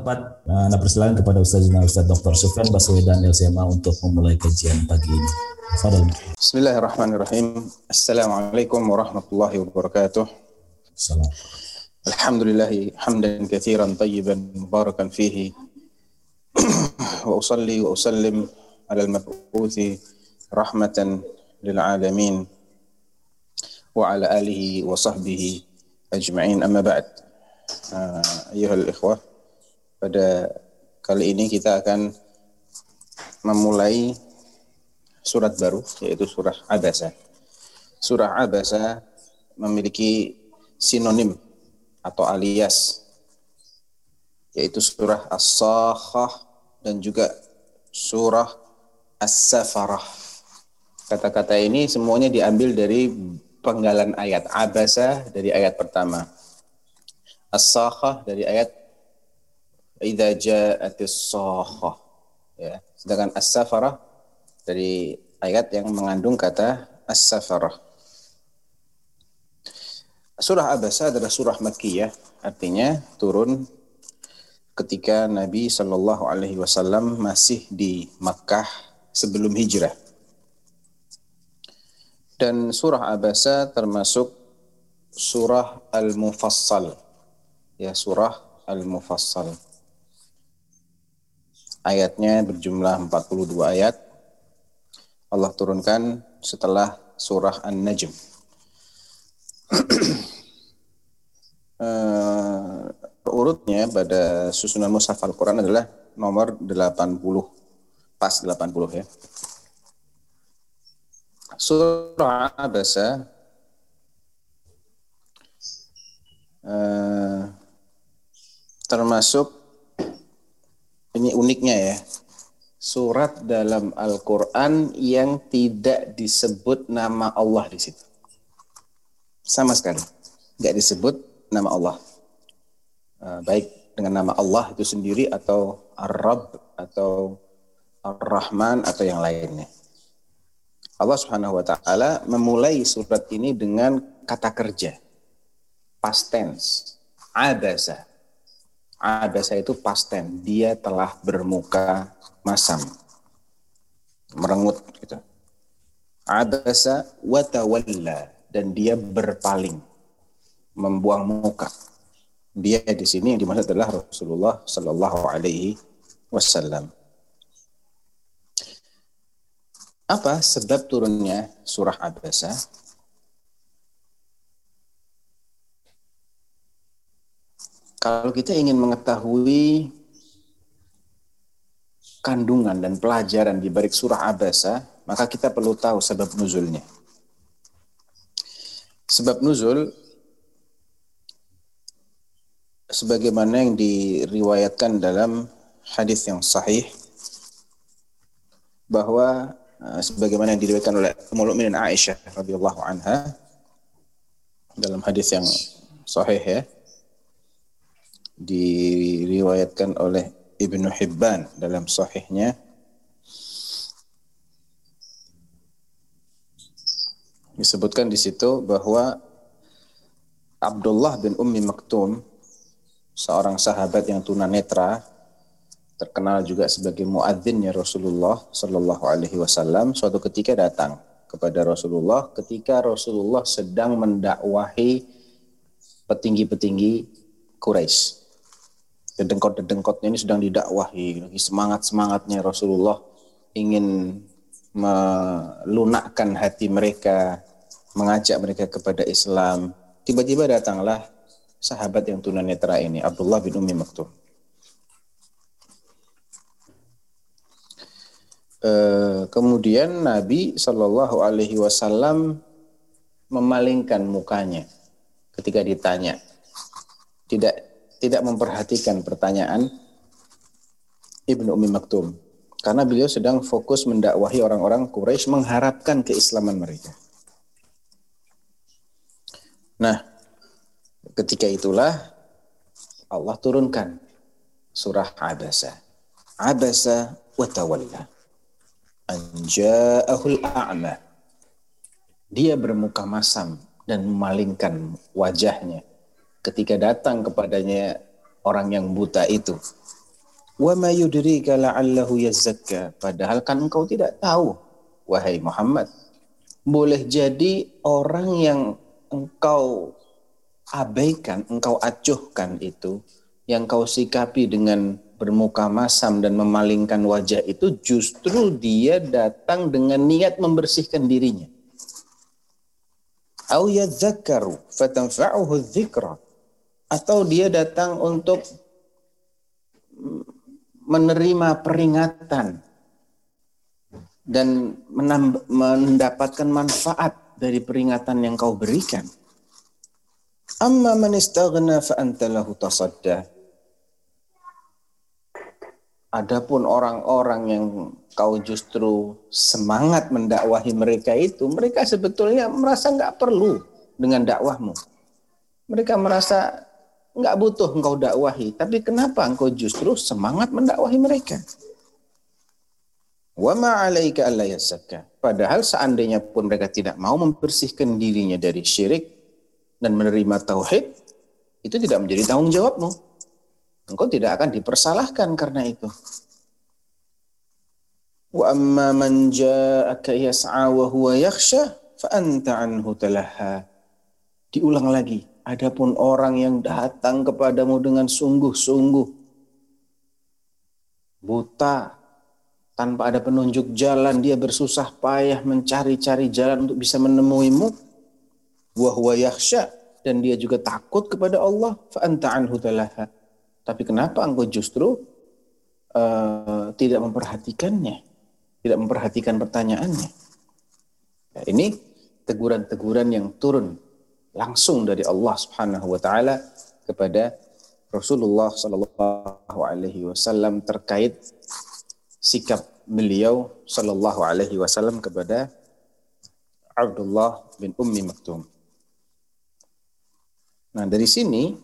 Tempat, nah, Anda persilakan kepada Ustaz Jina Ustaz Dr. Sufyan Baswedan LCMA untuk memulai kajian pagi ini. Fadal. Bismillahirrahmanirrahim. Assalamualaikum warahmatullahi wabarakatuh. Salam. Alhamdulillahi hamdan kathiran tayyiban mubarakan fihi. wa usalli wa usallim ala al-mab'uthi rahmatan lil alamin wa ala alihi wa sahbihi ajma'in amma ba'd. Uh, ayuhal ikhwah, pada kali ini kita akan memulai surat baru yaitu surah Abasa. Surah Abasa memiliki sinonim atau alias yaitu surah As-Sakhah dan juga surah As-Safarah. Kata-kata ini semuanya diambil dari penggalan ayat Abasa dari ayat pertama. As-Sakhah dari ayat Idza ja'atis sakhah. Ya. Sedangkan As-Safarah dari ayat yang mengandung kata As-Safarah. Surah Abasa adalah surah Makkiyah, artinya turun ketika Nabi Shallallahu Alaihi Wasallam masih di Makkah sebelum hijrah. Dan surah Abasa termasuk surah Al-Mufassal. Ya, surah Al-Mufassal. Ayatnya berjumlah 42 ayat. Allah turunkan setelah surah An-Najm. uh, urutnya pada susunan mushaf Al-Quran adalah nomor 80 pas 80 ya surah Abasa uh, termasuk ini uniknya ya. Surat dalam Al-Quran yang tidak disebut nama Allah di situ. Sama sekali. Nggak disebut nama Allah. Uh, baik dengan nama Allah itu sendiri atau Ar-Rabb atau Ar-Rahman atau yang lainnya. Allah Subhanahu wa taala memulai surat ini dengan kata kerja. Past tense. Abasa abasa itu past tense. Dia telah bermuka masam. Merengut gitu. Abasa wa tawalla dan dia berpaling. Membuang muka. Dia di sini yang dimaksud adalah Rasulullah Shallallahu Alaihi Wasallam. Apa sebab turunnya surah Abasa? Kalau kita ingin mengetahui kandungan dan pelajaran di balik surah Abasa, maka kita perlu tahu sebab nuzulnya. Sebab nuzul sebagaimana yang diriwayatkan dalam hadis yang sahih bahwa uh, sebagaimana yang diriwayatkan oleh Ummul Mukminin Aisyah radhiyallahu anha dalam hadis yang sahih ya diriwayatkan oleh Ibnu Hibban dalam sahihnya disebutkan di situ bahwa Abdullah bin Ummi Maktum seorang sahabat yang tunanetra terkenal juga sebagai muadzinnya Rasulullah Shallallahu Alaihi Wasallam suatu ketika datang kepada Rasulullah ketika Rasulullah sedang mendakwahi petinggi-petinggi Quraisy. Dedengkot-dedengkotnya ini sedang didakwahi, semangat-semangatnya Rasulullah ingin melunakkan hati mereka, mengajak mereka kepada Islam. Tiba-tiba datanglah sahabat yang tunanetra ini, Abdullah bin Ummi Maktum. Uh, kemudian Nabi Shallallahu Alaihi Wasallam memalingkan mukanya ketika ditanya, tidak tidak memperhatikan pertanyaan Ibnu Ummi Maktum. Karena beliau sedang fokus mendakwahi orang-orang Quraisy mengharapkan keislaman mereka. Nah, ketika itulah Allah turunkan surah Abasa. Abasa wa tawalla. Anja'ahul a'ma. Dia bermuka masam dan memalingkan wajahnya ketika datang kepadanya orang yang buta itu. Wa ma yudrika la'allahu yazzakka. Padahal kan engkau tidak tahu, wahai Muhammad. Boleh jadi orang yang engkau abaikan, engkau acuhkan itu, yang kau sikapi dengan bermuka masam dan memalingkan wajah itu justru dia datang dengan niat membersihkan dirinya. Au yadzakkaru fatanfa'uhu dzikra. Atau dia datang untuk menerima peringatan dan mendapatkan manfaat dari peringatan yang kau berikan. Amma man istaghna fa anta lahu tasadda. Adapun orang-orang yang kau justru semangat mendakwahi mereka itu, mereka sebetulnya merasa nggak perlu dengan dakwahmu. Mereka merasa nggak butuh engkau dakwahi, tapi kenapa engkau justru semangat mendakwahi mereka? Wa yazakka. Padahal seandainya pun mereka tidak mau membersihkan dirinya dari syirik dan menerima tauhid, itu tidak menjadi tanggung jawabmu. Engkau tidak akan dipersalahkan karena itu. Wa amma man ja'aka yas'a wa huwa yakhsha fa anta anhu talaha. Diulang lagi, adapun orang yang datang kepadamu dengan sungguh-sungguh buta, tanpa ada penunjuk jalan dia bersusah payah mencari-cari jalan untuk bisa menemuimu. Wa huwa yakhsha dan dia juga takut kepada Allah. Tapi kenapa engkau justru uh, tidak memperhatikannya tidak memperhatikan pertanyaannya? Nah, ini teguran-teguran yang turun langsung dari Allah Subhanahu wa taala kepada Rasulullah sallallahu alaihi wasallam terkait sikap beliau Shallallahu Alaihi Wasallam kepada Abdullah bin Ummi Maktum. Nah dari sini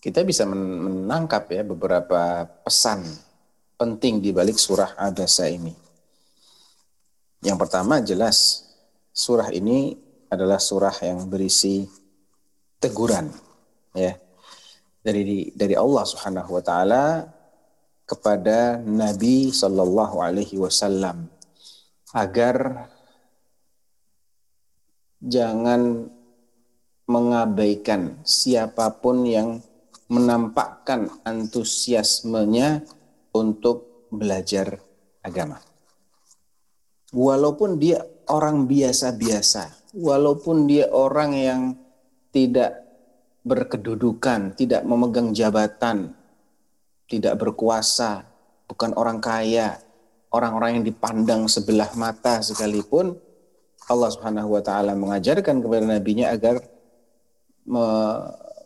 kita bisa menangkap ya beberapa pesan penting di balik surah Abasa ini. Yang pertama jelas surah ini adalah surah yang berisi teguran ya dari dari Allah Subhanahu wa taala kepada Nabi Shallallahu Alaihi Wasallam agar jangan mengabaikan siapa pun yang menampakkan antusiasmenya untuk belajar agama. Walaupun dia orang biasa-biasa, walaupun dia orang yang tidak berkedudukan, tidak memegang jabatan, tidak berkuasa, bukan orang kaya, orang-orang yang dipandang sebelah mata sekalipun Allah Subhanahu wa taala mengajarkan kepada nabinya agar me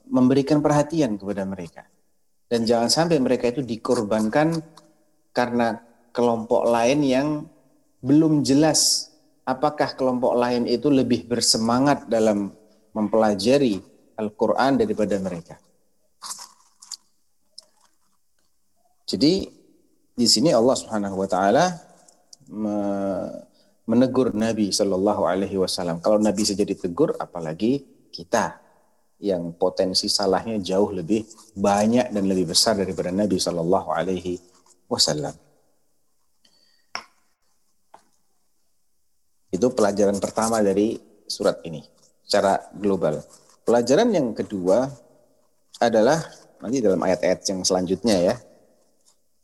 memberikan perhatian kepada mereka. Dan jangan sampai mereka itu dikorbankan karena kelompok lain yang belum jelas apakah kelompok lain itu lebih bersemangat dalam mempelajari Al-Qur'an daripada mereka. Jadi di sini Allah Subhanahu wa taala menegur Nabi Shallallahu alaihi wasallam. Kalau Nabi saja ditegur apalagi kita yang potensi salahnya jauh lebih banyak dan lebih besar daripada Nabi Shallallahu alaihi wasallam. Itu pelajaran pertama dari surat ini secara global. Pelajaran yang kedua adalah nanti dalam ayat-ayat yang selanjutnya ya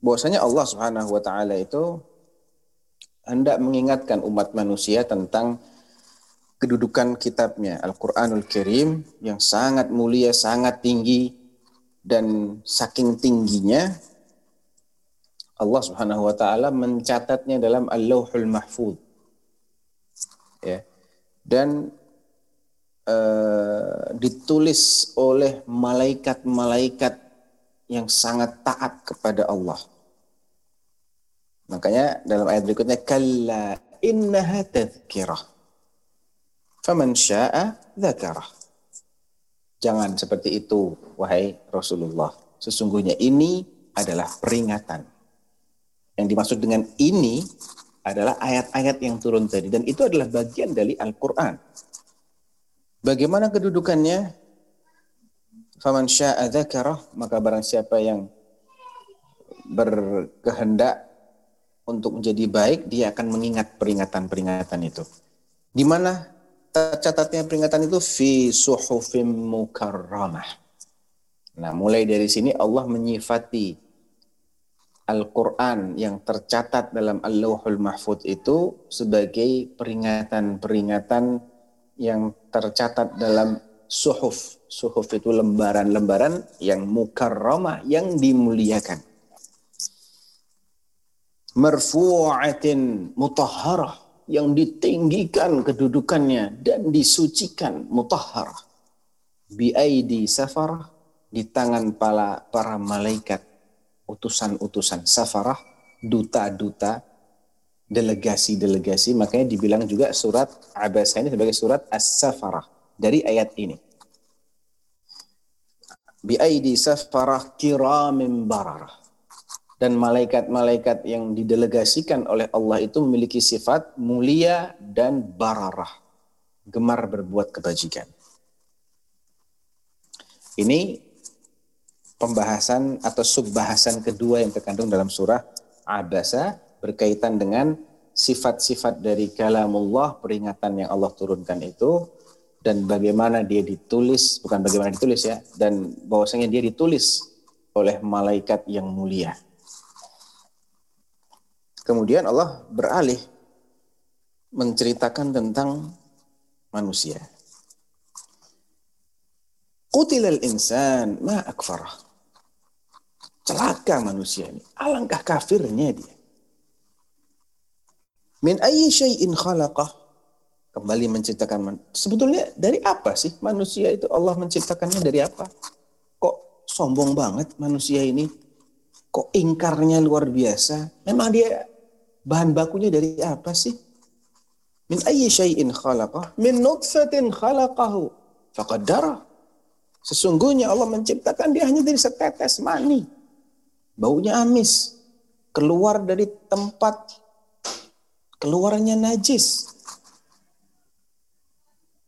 bahwasanya Allah Subhanahu wa taala itu hendak mengingatkan umat manusia tentang kedudukan kitabnya Al-Qur'anul Karim yang sangat mulia, sangat tinggi dan saking tingginya Allah Subhanahu wa taala mencatatnya dalam Al-Lauhul Mahfuz. Ya. Dan uh, ditulis oleh malaikat-malaikat yang sangat taat kepada Allah. Makanya dalam ayat berikutnya kalla innaha tadhkirah. Faman syaa dzakarah. Jangan seperti itu wahai Rasulullah. Sesungguhnya ini adalah peringatan. Yang dimaksud dengan ini adalah ayat-ayat yang turun tadi dan itu adalah bagian dari Al-Qur'an. Bagaimana kedudukannya? Faman syaa dzakarah, maka barang siapa yang berkehendak untuk menjadi baik, dia akan mengingat peringatan-peringatan itu. Di mana tercatatnya peringatan itu fi suhufim mukarramah. Nah, mulai dari sini Allah menyifati Al-Quran yang tercatat dalam Al-Lawhul Mahfud itu sebagai peringatan-peringatan yang tercatat dalam suhuf. Suhuf itu lembaran-lembaran yang mukarramah, yang dimuliakan. Marfu'atin mutahharah, yang ditinggikan kedudukannya dan disucikan mutahharah. Biaidi safarah, di tangan para, para malaikat, utusan-utusan safarah, duta-duta, delegasi-delegasi. Makanya dibilang juga surat Abasa ini sebagai surat As-Safarah dari ayat ini. Biaidi safarah kiramin bararah. Dan malaikat-malaikat yang didelegasikan oleh Allah itu memiliki sifat mulia dan bararah. Gemar berbuat kebajikan. Ini pembahasan atau subbahasan kedua yang terkandung dalam surah Abasa berkaitan dengan sifat-sifat dari kalamullah peringatan yang Allah turunkan itu dan bagaimana dia ditulis bukan bagaimana ditulis ya dan bahwasanya dia ditulis oleh malaikat yang mulia. Kemudian Allah beralih menceritakan tentang manusia. Qutilal insan ma akfarah. Celaka manusia ini. Alangkah kafirnya dia. Min ayyi syai'in khalaqah. Kembali menciptakan sebetulnya dari apa sih manusia itu Allah menciptakannya dari apa? Kok sombong banget manusia ini? Kok ingkarnya luar biasa? Memang dia bahan bakunya dari apa sih? Min ayyi syai'in khalaqah? Min nutfatin khalaqahu faqaddara. Sesungguhnya Allah menciptakan dia hanya dari setetes mani. Baunya amis. Keluar dari tempat keluarnya najis.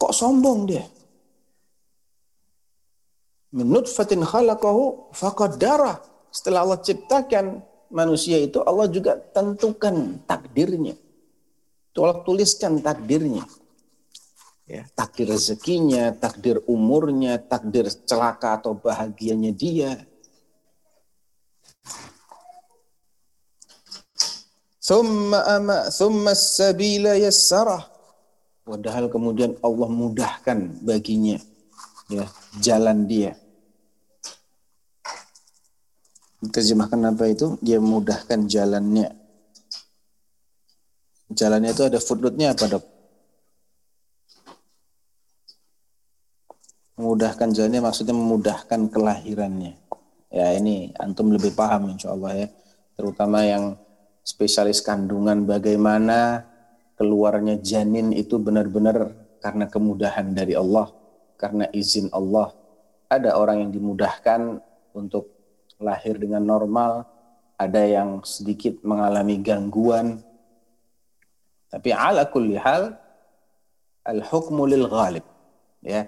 Kok sombong dia? Menut fatin khalaqahu faqaddara. Setelah Allah ciptakan manusia itu Allah juga tentukan takdirnya. Allah tuliskan takdirnya. Ya, takdir rezekinya, takdir umurnya, takdir celaka atau bahagianya dia. Thumma ama thumma sabila yassarah. Padahal kemudian Allah mudahkan baginya ya jalan dia. Terjemahkan apa itu? Dia mudahkan jalannya. Jalannya itu ada footnote-nya apa dok? Memudahkan jalannya maksudnya memudahkan kelahirannya. Ya ini antum lebih paham insya Allah ya. Terutama yang spesialis kandungan bagaimana keluarnya janin itu benar-benar karena kemudahan dari Allah, karena izin Allah. Ada orang yang dimudahkan untuk lahir dengan normal, ada yang sedikit mengalami gangguan. Tapi ala kulli hal al-hukmu lil ghalib. Ya.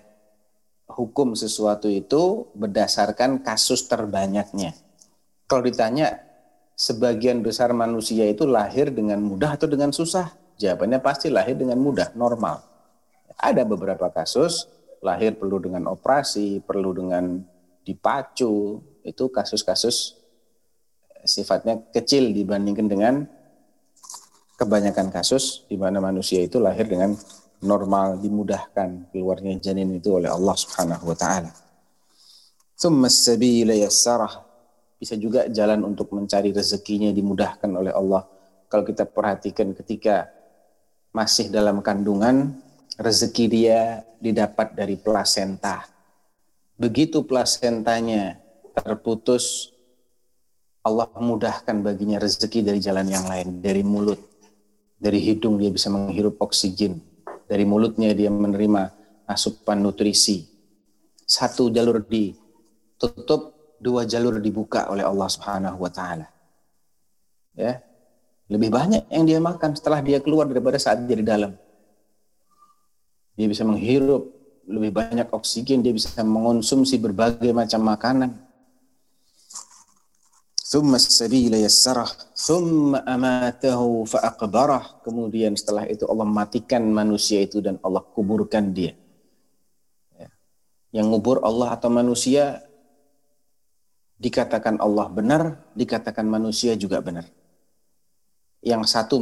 Hukum sesuatu itu berdasarkan kasus terbanyaknya. Kalau ditanya sebagian besar manusia itu lahir dengan mudah atau dengan susah? Jawabannya pasti lahir dengan mudah, normal. Ada beberapa kasus lahir perlu dengan operasi, perlu dengan dipacu, itu kasus-kasus sifatnya kecil dibandingkan dengan kebanyakan kasus di mana manusia itu lahir dengan normal dimudahkan keluarnya janin itu oleh Allah Subhanahu wa taala. Sabila yassarah. Bisa juga jalan untuk mencari rezekinya dimudahkan oleh Allah. Kalau kita perhatikan ketika masih dalam kandungan, rezeki dia didapat dari plasenta. Begitu plasentanya terputus Allah mudahkan baginya rezeki dari jalan yang lain, dari mulut, dari hidung dia bisa menghirup oksigen, dari mulutnya dia menerima asupan nutrisi. Satu jalur ditutup, dua jalur dibuka oleh Allah Subhanahu wa taala. Ya. Lebih banyak yang dia makan setelah dia keluar daripada saat dia di dalam. Dia bisa menghirup lebih banyak oksigen, dia bisa mengonsumsi berbagai macam makanan Thumma sabila yassarah, thumma amatahu fa'aqbarah. Kemudian setelah itu Allah matikan manusia itu dan Allah kuburkan dia. Ya. Yang ngubur Allah atau manusia dikatakan Allah benar, dikatakan manusia juga benar. Yang satu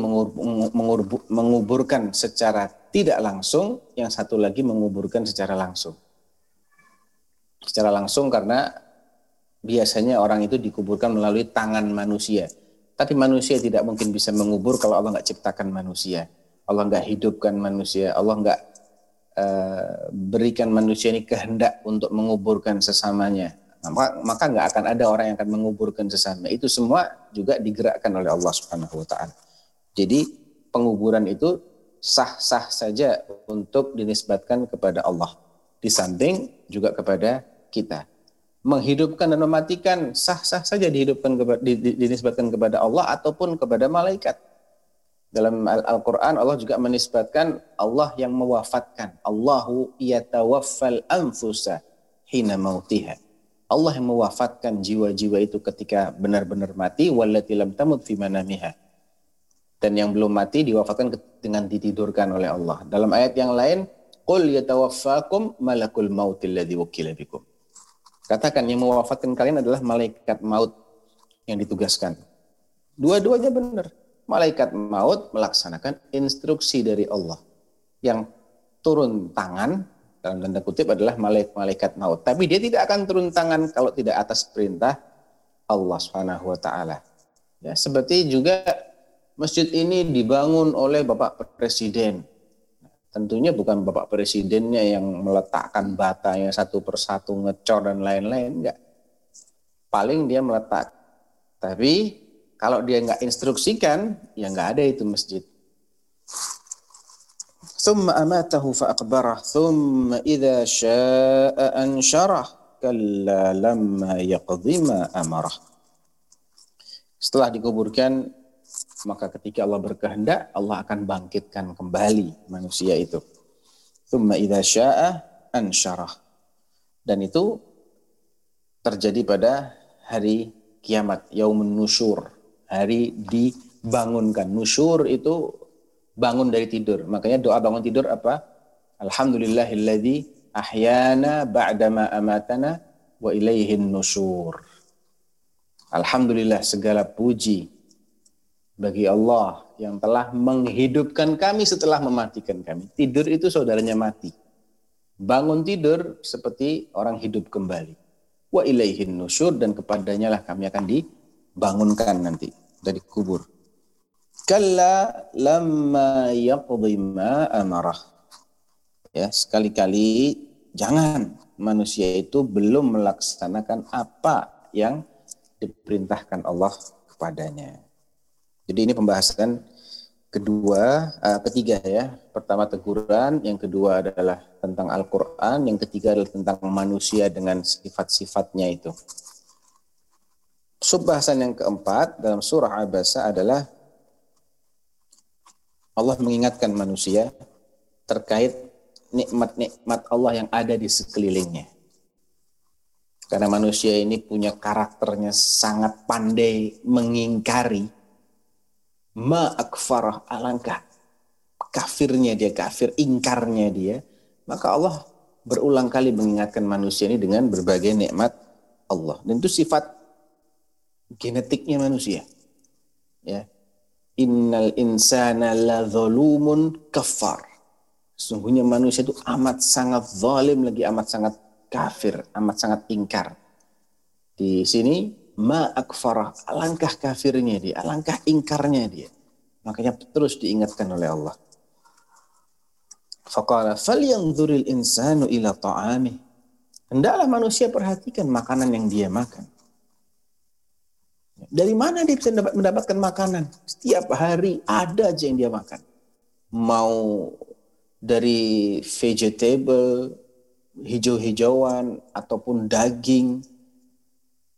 menguburkan secara tidak langsung, yang satu lagi menguburkan secara langsung. Secara langsung karena biasanya orang itu dikuburkan melalui tangan manusia. Tapi manusia tidak mungkin bisa mengubur kalau Allah nggak ciptakan manusia. Allah nggak hidupkan manusia. Allah nggak uh, berikan manusia ini kehendak untuk menguburkan sesamanya. Maka, maka nggak akan ada orang yang akan menguburkan sesama. Itu semua juga digerakkan oleh Allah Subhanahu Wa Taala. Jadi penguburan itu sah-sah saja untuk dinisbatkan kepada Allah. Di samping juga kepada kita menghidupkan dan mematikan sah-sah saja dihidupkan dinisbatkan kepada Allah ataupun kepada malaikat. Dalam Al-Qur'an Allah juga menisbatkan Allah yang mewafatkan. Allahu yatawaffal anfusa hina mautiha. Allah yang mewafatkan jiwa-jiwa itu ketika benar-benar mati wallati lam tamut fi manamiha. Dan yang belum mati diwafatkan dengan ditidurkan oleh Allah. Dalam ayat yang lain, qul yatawaffakum malakul mautil Katakan yang mewafatkan kalian adalah malaikat maut yang ditugaskan. Dua-duanya benar. Malaikat maut melaksanakan instruksi dari Allah. Yang turun tangan dalam tanda kutip adalah malaikat maut. Tapi dia tidak akan turun tangan kalau tidak atas perintah Allah Subhanahu wa taala. Ya, seperti juga masjid ini dibangun oleh Bapak Presiden tentunya bukan Bapak Presidennya yang meletakkan batanya satu persatu ngecor dan lain-lain, enggak. Paling dia meletak. Tapi kalau dia enggak instruksikan, ya enggak ada itu masjid. ثم أماته فأقبره ثم إذا شاء أنشره كلا لما يقضي ما أمره Setelah dikuburkan maka ketika Allah berkehendak, Allah akan bangkitkan kembali manusia itu. Thumma idza syaa ansyarah. Dan itu terjadi pada hari kiamat, yaumun nusyur, hari dibangunkan. Nusyur itu bangun dari tidur. Makanya doa bangun tidur apa? Alhamdulillahilladzi ahyana ba'dama amatana wa ilaihin nusyur. Alhamdulillah segala puji bagi Allah yang telah menghidupkan kami setelah mematikan kami. Tidur itu saudaranya mati. Bangun tidur seperti orang hidup kembali. Wa ilaihin nusyur dan kepadanya lah kami akan dibangunkan nanti dari kubur. Kalla lamma yaqdi ma amarah. Ya, sekali-kali jangan manusia itu belum melaksanakan apa yang diperintahkan Allah kepadanya. Jadi ini pembahasan kedua, uh, ketiga ya. Pertama teguran, yang kedua adalah tentang Al-Quran, yang ketiga adalah tentang manusia dengan sifat-sifatnya itu. Subbahasan yang keempat dalam surah Abasa adalah Allah mengingatkan manusia terkait nikmat-nikmat Allah yang ada di sekelilingnya. Karena manusia ini punya karakternya sangat pandai mengingkari. Ma akfarah alangkah kafirnya dia kafir ingkarnya dia. Maka Allah berulang kali mengingatkan manusia ini dengan berbagai nikmat Allah. Dan itu sifat genetiknya manusia. Ya innal insana la zalumun kafar sungguhnya manusia itu amat sangat zalim lagi amat sangat kafir amat sangat ingkar di sini ma akfarah, alangkah kafirnya dia, alangkah ingkarnya dia. Makanya terus diingatkan oleh Allah. Faqala falyanzuril insanu ila ta'amih. Hendaklah manusia perhatikan makanan yang dia makan. Dari mana dia bisa mendapat- mendapatkan makanan? Setiap hari ada aja yang dia makan. Mau dari vegetable, hijau-hijauan, ataupun daging,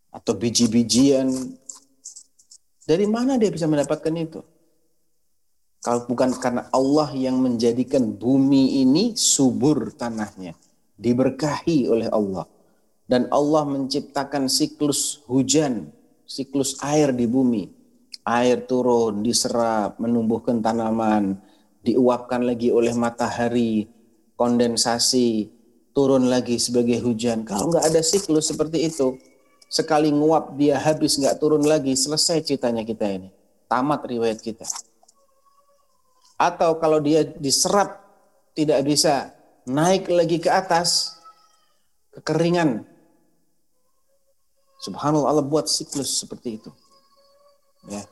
atau biji-bijian. Dari mana dia bisa mendapatkan itu? Kalau bukan karena Allah yang menjadikan bumi ini subur tanahnya, diberkahi oleh Allah. Dan Allah menciptakan siklus hujan, siklus air di bumi. Air turun, diserap, menumbuhkan tanaman, diuapkan lagi oleh matahari, kondensasi, turun lagi sebagai hujan. Kalau nggak ada siklus seperti itu, sekali nguap dia habis nggak turun lagi, selesai ceritanya kita ini. Tamat riwayat kita. Atau kalau dia diserap tidak bisa naik lagi ke atas, kekeringan. Subhanallah Allah buat siklus seperti itu. Ya.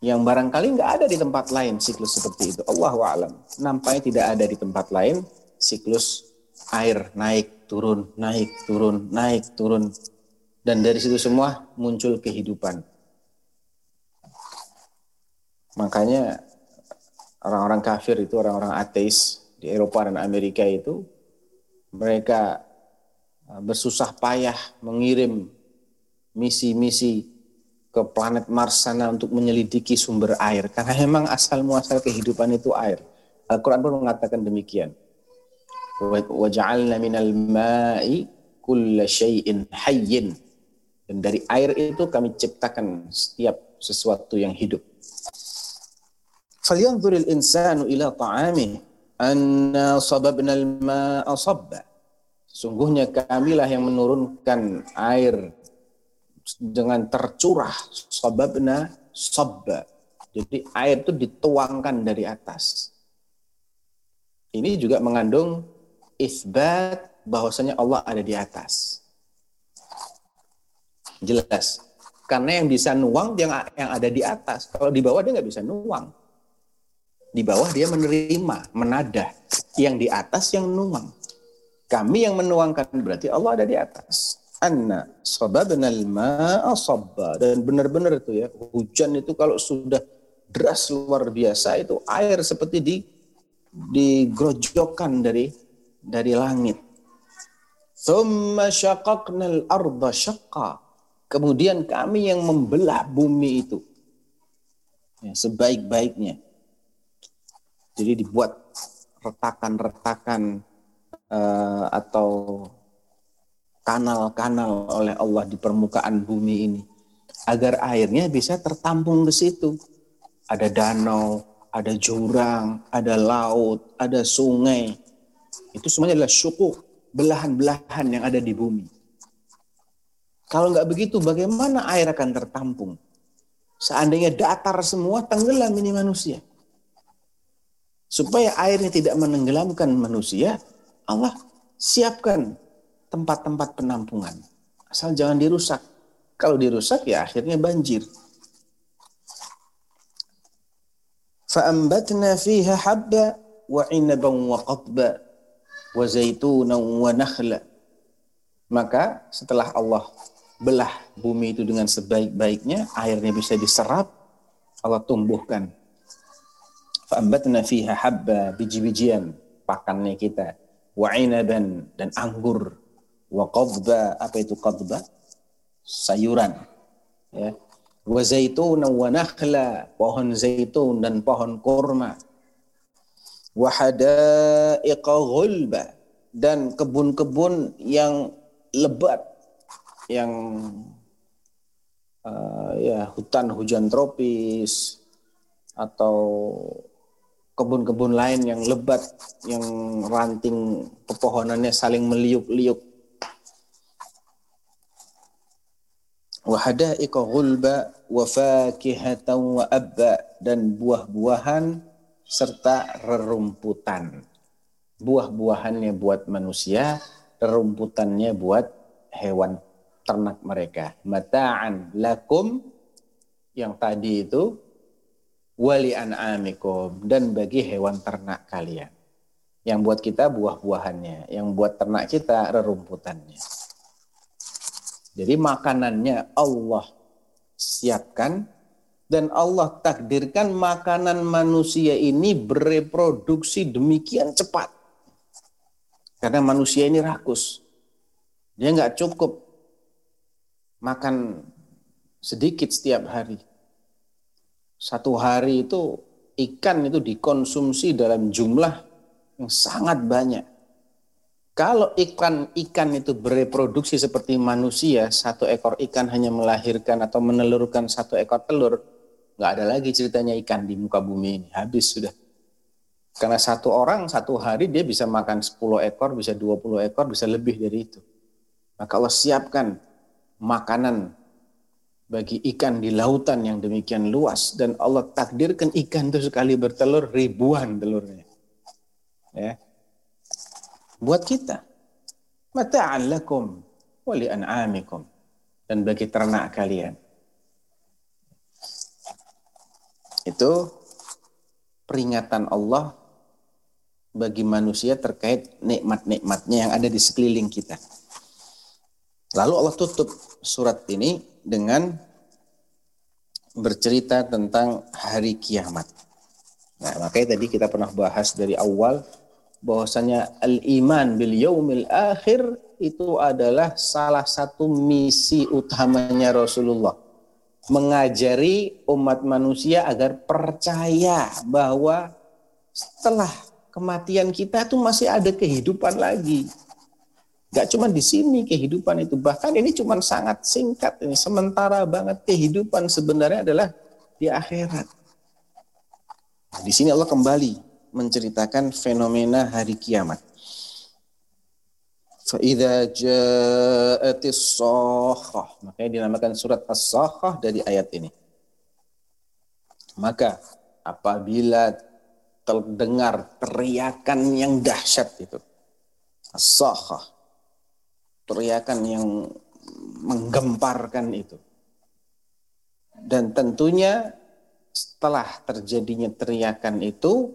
Yang barangkali nggak ada di tempat lain siklus seperti itu. Allah alam. Nampaknya tidak ada di tempat lain siklus air naik turun naik turun naik turun dan dari situ semua muncul kehidupan. Makanya orang-orang kafir itu orang-orang ateis di Eropa dan Amerika itu mereka bersusah payah mengirim misi-misi ke planet Mars sana untuk menyelidiki sumber air karena memang asal muasal kehidupan itu air. Al-Qur'an pun mengatakan demikian. Wa ja'alna minal ma'i kulla hayyin. Dan dari air itu kami ciptakan setiap sesuatu yang hidup. Falyanzuril insanu ila ta'amih anna sababna al-ma'a sabba. Sungguhnya kamilah yang menurunkan air dengan tercurah sababna sabba. Jadi air itu dituangkan dari atas. Ini juga mengandung isbat bahwasanya Allah ada di atas. Jelas. Karena yang bisa nuang yang yang ada di atas. Kalau di bawah dia nggak bisa nuang. Di bawah dia menerima, menadah. Yang di atas yang nuang. Kami yang menuangkan berarti Allah ada di atas. Anna sababna al-ma'a sabba. Dan benar-benar itu ya, hujan itu kalau sudah deras luar biasa itu air seperti di digrojokkan dari dari langit. Thumma syaqaqnal arda syaqqa. Kemudian kami yang membelah bumi itu ya, sebaik-baiknya. Jadi dibuat retakan-retakan uh, atau kanal-kanal oleh Allah di permukaan bumi ini agar airnya bisa tertampung ke situ. Ada danau, ada jurang, ada laut, ada sungai. Itu semuanya adalah syukur, belahan-belahan yang ada di bumi. Kalau nggak begitu, bagaimana air akan tertampung? Seandainya datar semua, tenggelam ini manusia. Supaya airnya tidak menenggelamkan manusia, Allah siapkan tempat-tempat penampungan. Asal jangan dirusak. Kalau dirusak ya akhirnya banjir. فأنبتنا فيها حبا وعنبا وقضبا وزيتونا ونخلا maka setelah Allah belah bumi itu dengan sebaik-baiknya airnya bisa diserap Allah tumbuhkan فأنبتنا فيها habba biji-bijian pakannya kita wa inaban dan anggur wa qadba apa itu qadba? Sayuran ya. Wa zaitun wa nakhla pohon zaitun dan pohon kurma. Wa hadaiqa ghulba dan kebun-kebun yang lebat yang uh, ya hutan hujan tropis atau kebun-kebun lain yang lebat yang ranting pepohonannya saling meliuk-liuk wa fakihatan wa abba dan buah-buahan serta rerumputan. Buah-buahannya buat manusia, rerumputannya buat hewan ternak mereka. Mata'an lakum yang tadi itu wali an'amikum dan bagi hewan ternak kalian. Yang buat kita buah-buahannya, yang buat ternak kita rerumputannya. Jadi makanannya Allah siapkan dan Allah takdirkan makanan manusia ini bereproduksi demikian cepat. Karena manusia ini rakus. Dia nggak cukup makan sedikit setiap hari. Satu hari itu ikan itu dikonsumsi dalam jumlah yang sangat banyak. Kalau ikan-ikan itu bereproduksi seperti manusia, satu ekor ikan hanya melahirkan atau menelurkan satu ekor telur, nggak ada lagi ceritanya ikan di muka bumi ini. Habis sudah. Karena satu orang satu hari dia bisa makan 10 ekor, bisa 20 ekor, bisa lebih dari itu. Maka Allah siapkan makanan bagi ikan di lautan yang demikian luas dan Allah takdirkan ikan itu sekali bertelur ribuan telurnya. Ya. Buat kita. Mata'an lakum wa an'amikum dan bagi ternak kalian. Itu peringatan Allah bagi manusia terkait nikmat-nikmatnya yang ada di sekeliling kita. Lalu Allah tutup surat ini dengan bercerita tentang hari kiamat. Nah, makanya tadi kita pernah bahas dari awal bahwasanya al-iman bil yaumil akhir itu adalah salah satu misi utamanya Rasulullah mengajari umat manusia agar percaya bahwa setelah kematian kita itu masih ada kehidupan lagi. Gak cuma di sini kehidupan itu, bahkan ini cuma sangat singkat ini. Sementara banget kehidupan sebenarnya adalah di akhirat. Di sini Allah kembali menceritakan fenomena hari kiamat. Fa'idha ja'atis sokhah. Makanya dinamakan surat as-sokhah dari ayat ini. Maka apabila terdengar teriakan yang dahsyat itu. As-sokhah. Teriakan yang menggemparkan itu. Dan tentunya setelah terjadinya teriakan itu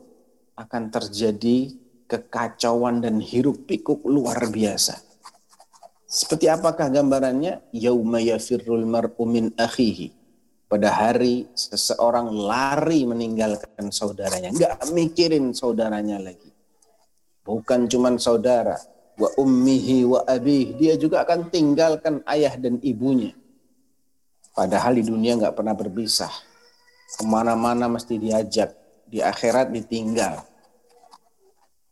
akan terjadi kekacauan dan hiruk pikuk luar biasa. Seperti apakah gambarannya? Yauma yafirrul mar'u min akhihi. Pada hari seseorang lari meninggalkan saudaranya. Enggak mikirin saudaranya lagi. Bukan cuma saudara. Wa ummihi wa abih. Dia juga akan tinggalkan ayah dan ibunya. Padahal di dunia nggak pernah berpisah. Ke mana-mana mesti diajak. Di akhirat ditinggal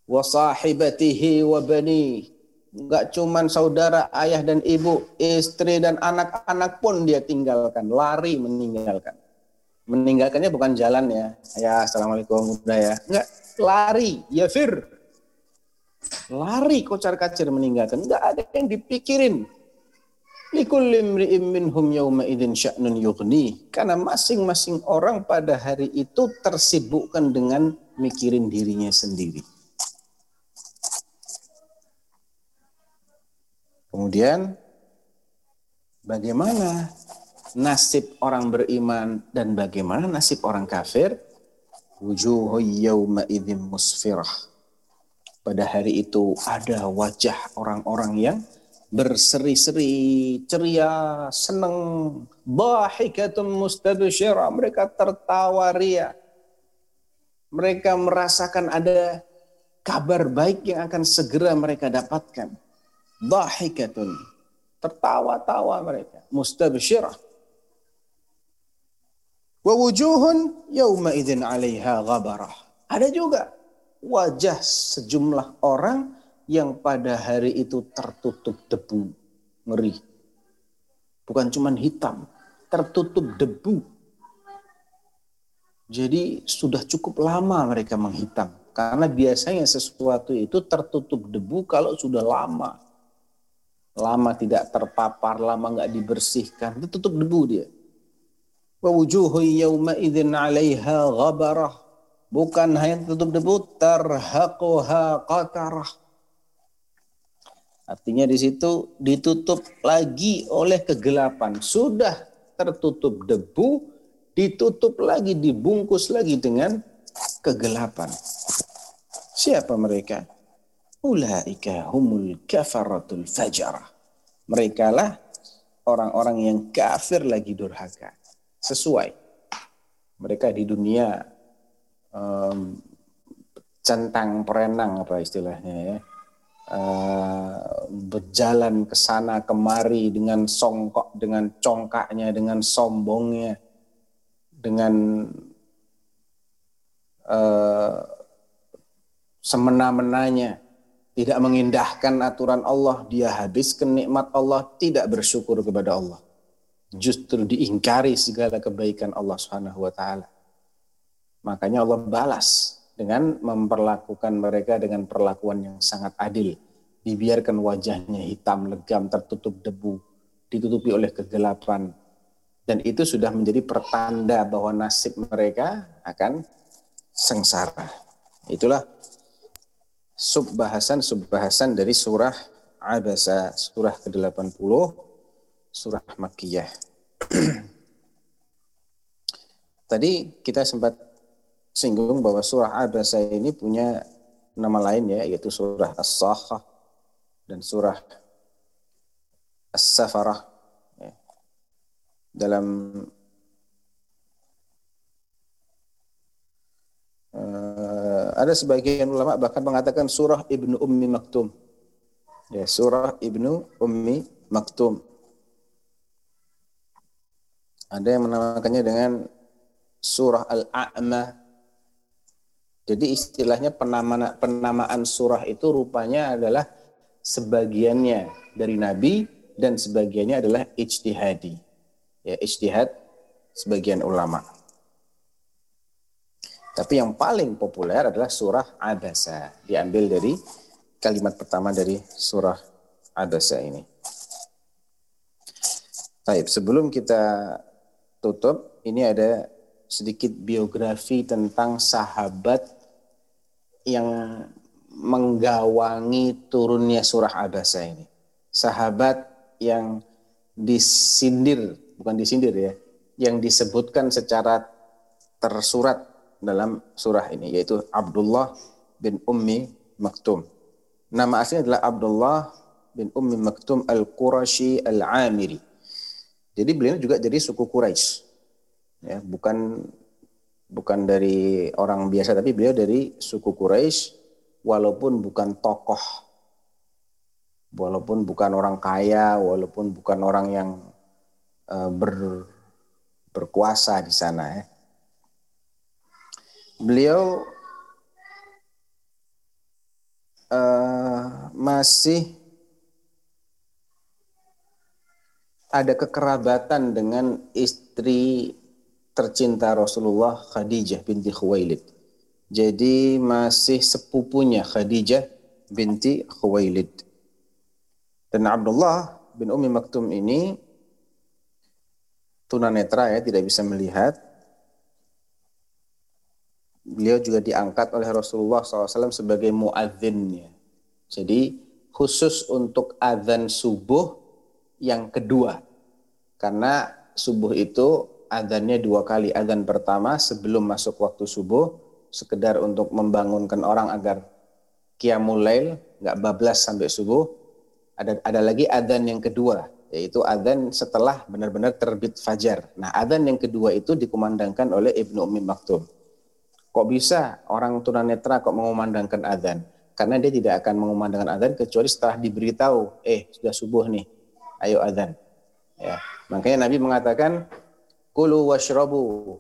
wa sahibatihi wa bani Enggak cuman saudara, ayah dan ibu, istri dan anak-anak pun dia tinggalkan, lari meninggalkan. Meninggalkannya bukan jalan ya. Ya, assalamualaikum udah ya. Enggak, lari, ya fir. Lari kocar kacir meninggalkan. Enggak ada yang dipikirin. Likulli minhum yawma idin sya'nun. Karena masing-masing orang pada hari itu tersibukkan dengan mikirin dirinya sendiri. Kemudian bagaimana nasib orang beriman dan bagaimana nasib orang kafir? Wujuhu yawma idzim musfirah. Pada hari itu ada wajah orang-orang yang berseri-seri, ceria, senang, bahikatun mustabsyirah. Mereka tertawa ria. Mereka merasakan ada kabar baik yang akan segera mereka dapatkan Dahikatun. Tertawa-tawa mereka. Mustabsyirah. Wa wujuhun yawma idzin 'alaiha ghabarah. Ada juga wajah sejumlah orang yang pada hari itu tertutup debu. Ngeri. Bukan cuma hitam, tertutup debu. Jadi sudah cukup lama mereka menghitam. Karena biasanya sesuatu itu tertutup debu kalau sudah lama lama tidak terpapar, lama nggak dibersihkan, itu debu dia. Wa wujuhu yawma idzin 'alaiha ghabarah. Bukan hanya tutup debu, tarhaquha qatarah. Artinya di situ ditutup lagi oleh kegelapan. Sudah tertutup debu, ditutup lagi, dibungkus lagi dengan kegelapan. Siapa mereka? Ulaika humul kafaratul fajarah. Mereka lah orang-orang yang kafir lagi durhaka. sesuai. Mereka di dunia um, centang perenang apa istilahnya ya. Uh, berjalan ke sana kemari dengan songkok, dengan congkaknya, dengan sombongnya, dengan uh, semena-menanya, tidak mengindahkan aturan Allah, dia habiskan nikmat Allah, tidak bersyukur kepada Allah. Justru diingkari segala kebaikan Allah Subhanahu wa taala. Makanya Allah balas dengan memperlakukan mereka dengan perlakuan yang sangat adil. Dibiarkan wajahnya hitam, legam, tertutup debu, ditutupi oleh kegelapan. Dan itu sudah menjadi pertanda bahwa nasib mereka akan sengsara. Itulah subbahasan-subbahasan dari surah Abasa, surah ke-80, surah Makkiyah. Tadi kita sempat singgung bahwa surah Abasa ini punya nama lain ya, yaitu surah As-Sakhah dan surah As-Safarah. Ya. Dalam uh, ada sebagian ulama bahkan mengatakan surah Ibnu Ummi Maktum. Ya, surah Ibnu Ummi Maktum. Ada yang menamakannya dengan surah Al-A'ma jadi istilahnya penamaan, penamaan surah itu rupanya adalah sebagiannya dari Nabi dan sebagiannya adalah ijtihadi. Ya, ijtihad sebagian ulama. Tapi yang paling populer adalah surah Abasa. Diambil dari kalimat pertama dari surah Abasa ini. Baik, sebelum kita tutup, ini ada sedikit biografi tentang sahabat yang menggawangi turunnya surah Abasa ini. Sahabat yang disindir, bukan disindir ya, yang disebutkan secara tersurat dalam surah ini, yaitu Abdullah bin Ummi Maktum. Nama aslinya adalah Abdullah bin Ummi Maktum Al-Qurashi Al-Amiri. Jadi beliau juga dari suku Quraisy ya bukan bukan dari orang biasa tapi beliau dari suku Quraisy walaupun bukan tokoh walaupun bukan orang kaya walaupun bukan orang yang uh, ber, berkuasa di sana ya. Beliau uh, masih ada kekerabatan dengan istri tercinta Rasulullah Khadijah binti Khuwailid. Jadi masih sepupunya Khadijah binti Khuwailid. Dan Abdullah bin Umi Maktum ini tunanetra ya, tidak bisa melihat. Beliau juga diangkat oleh Rasulullah SAW sebagai muadzinnya. Jadi khusus untuk adzan subuh yang kedua. Karena subuh itu adzannya dua kali. Adzan pertama sebelum masuk waktu subuh, sekedar untuk membangunkan orang agar qiyamul lail, nggak bablas sampai subuh. Ada ada lagi adzan yang kedua, yaitu adzan setelah benar-benar terbit fajar. Nah, adzan yang kedua itu dikumandangkan oleh Ibnu Ummi Maktum. Kok bisa orang tunanetra kok mengumandangkan adzan? Karena dia tidak akan mengumandangkan adzan kecuali setelah diberitahu, eh sudah subuh nih, ayo adzan. Ya. Makanya Nabi mengatakan kulu washrabu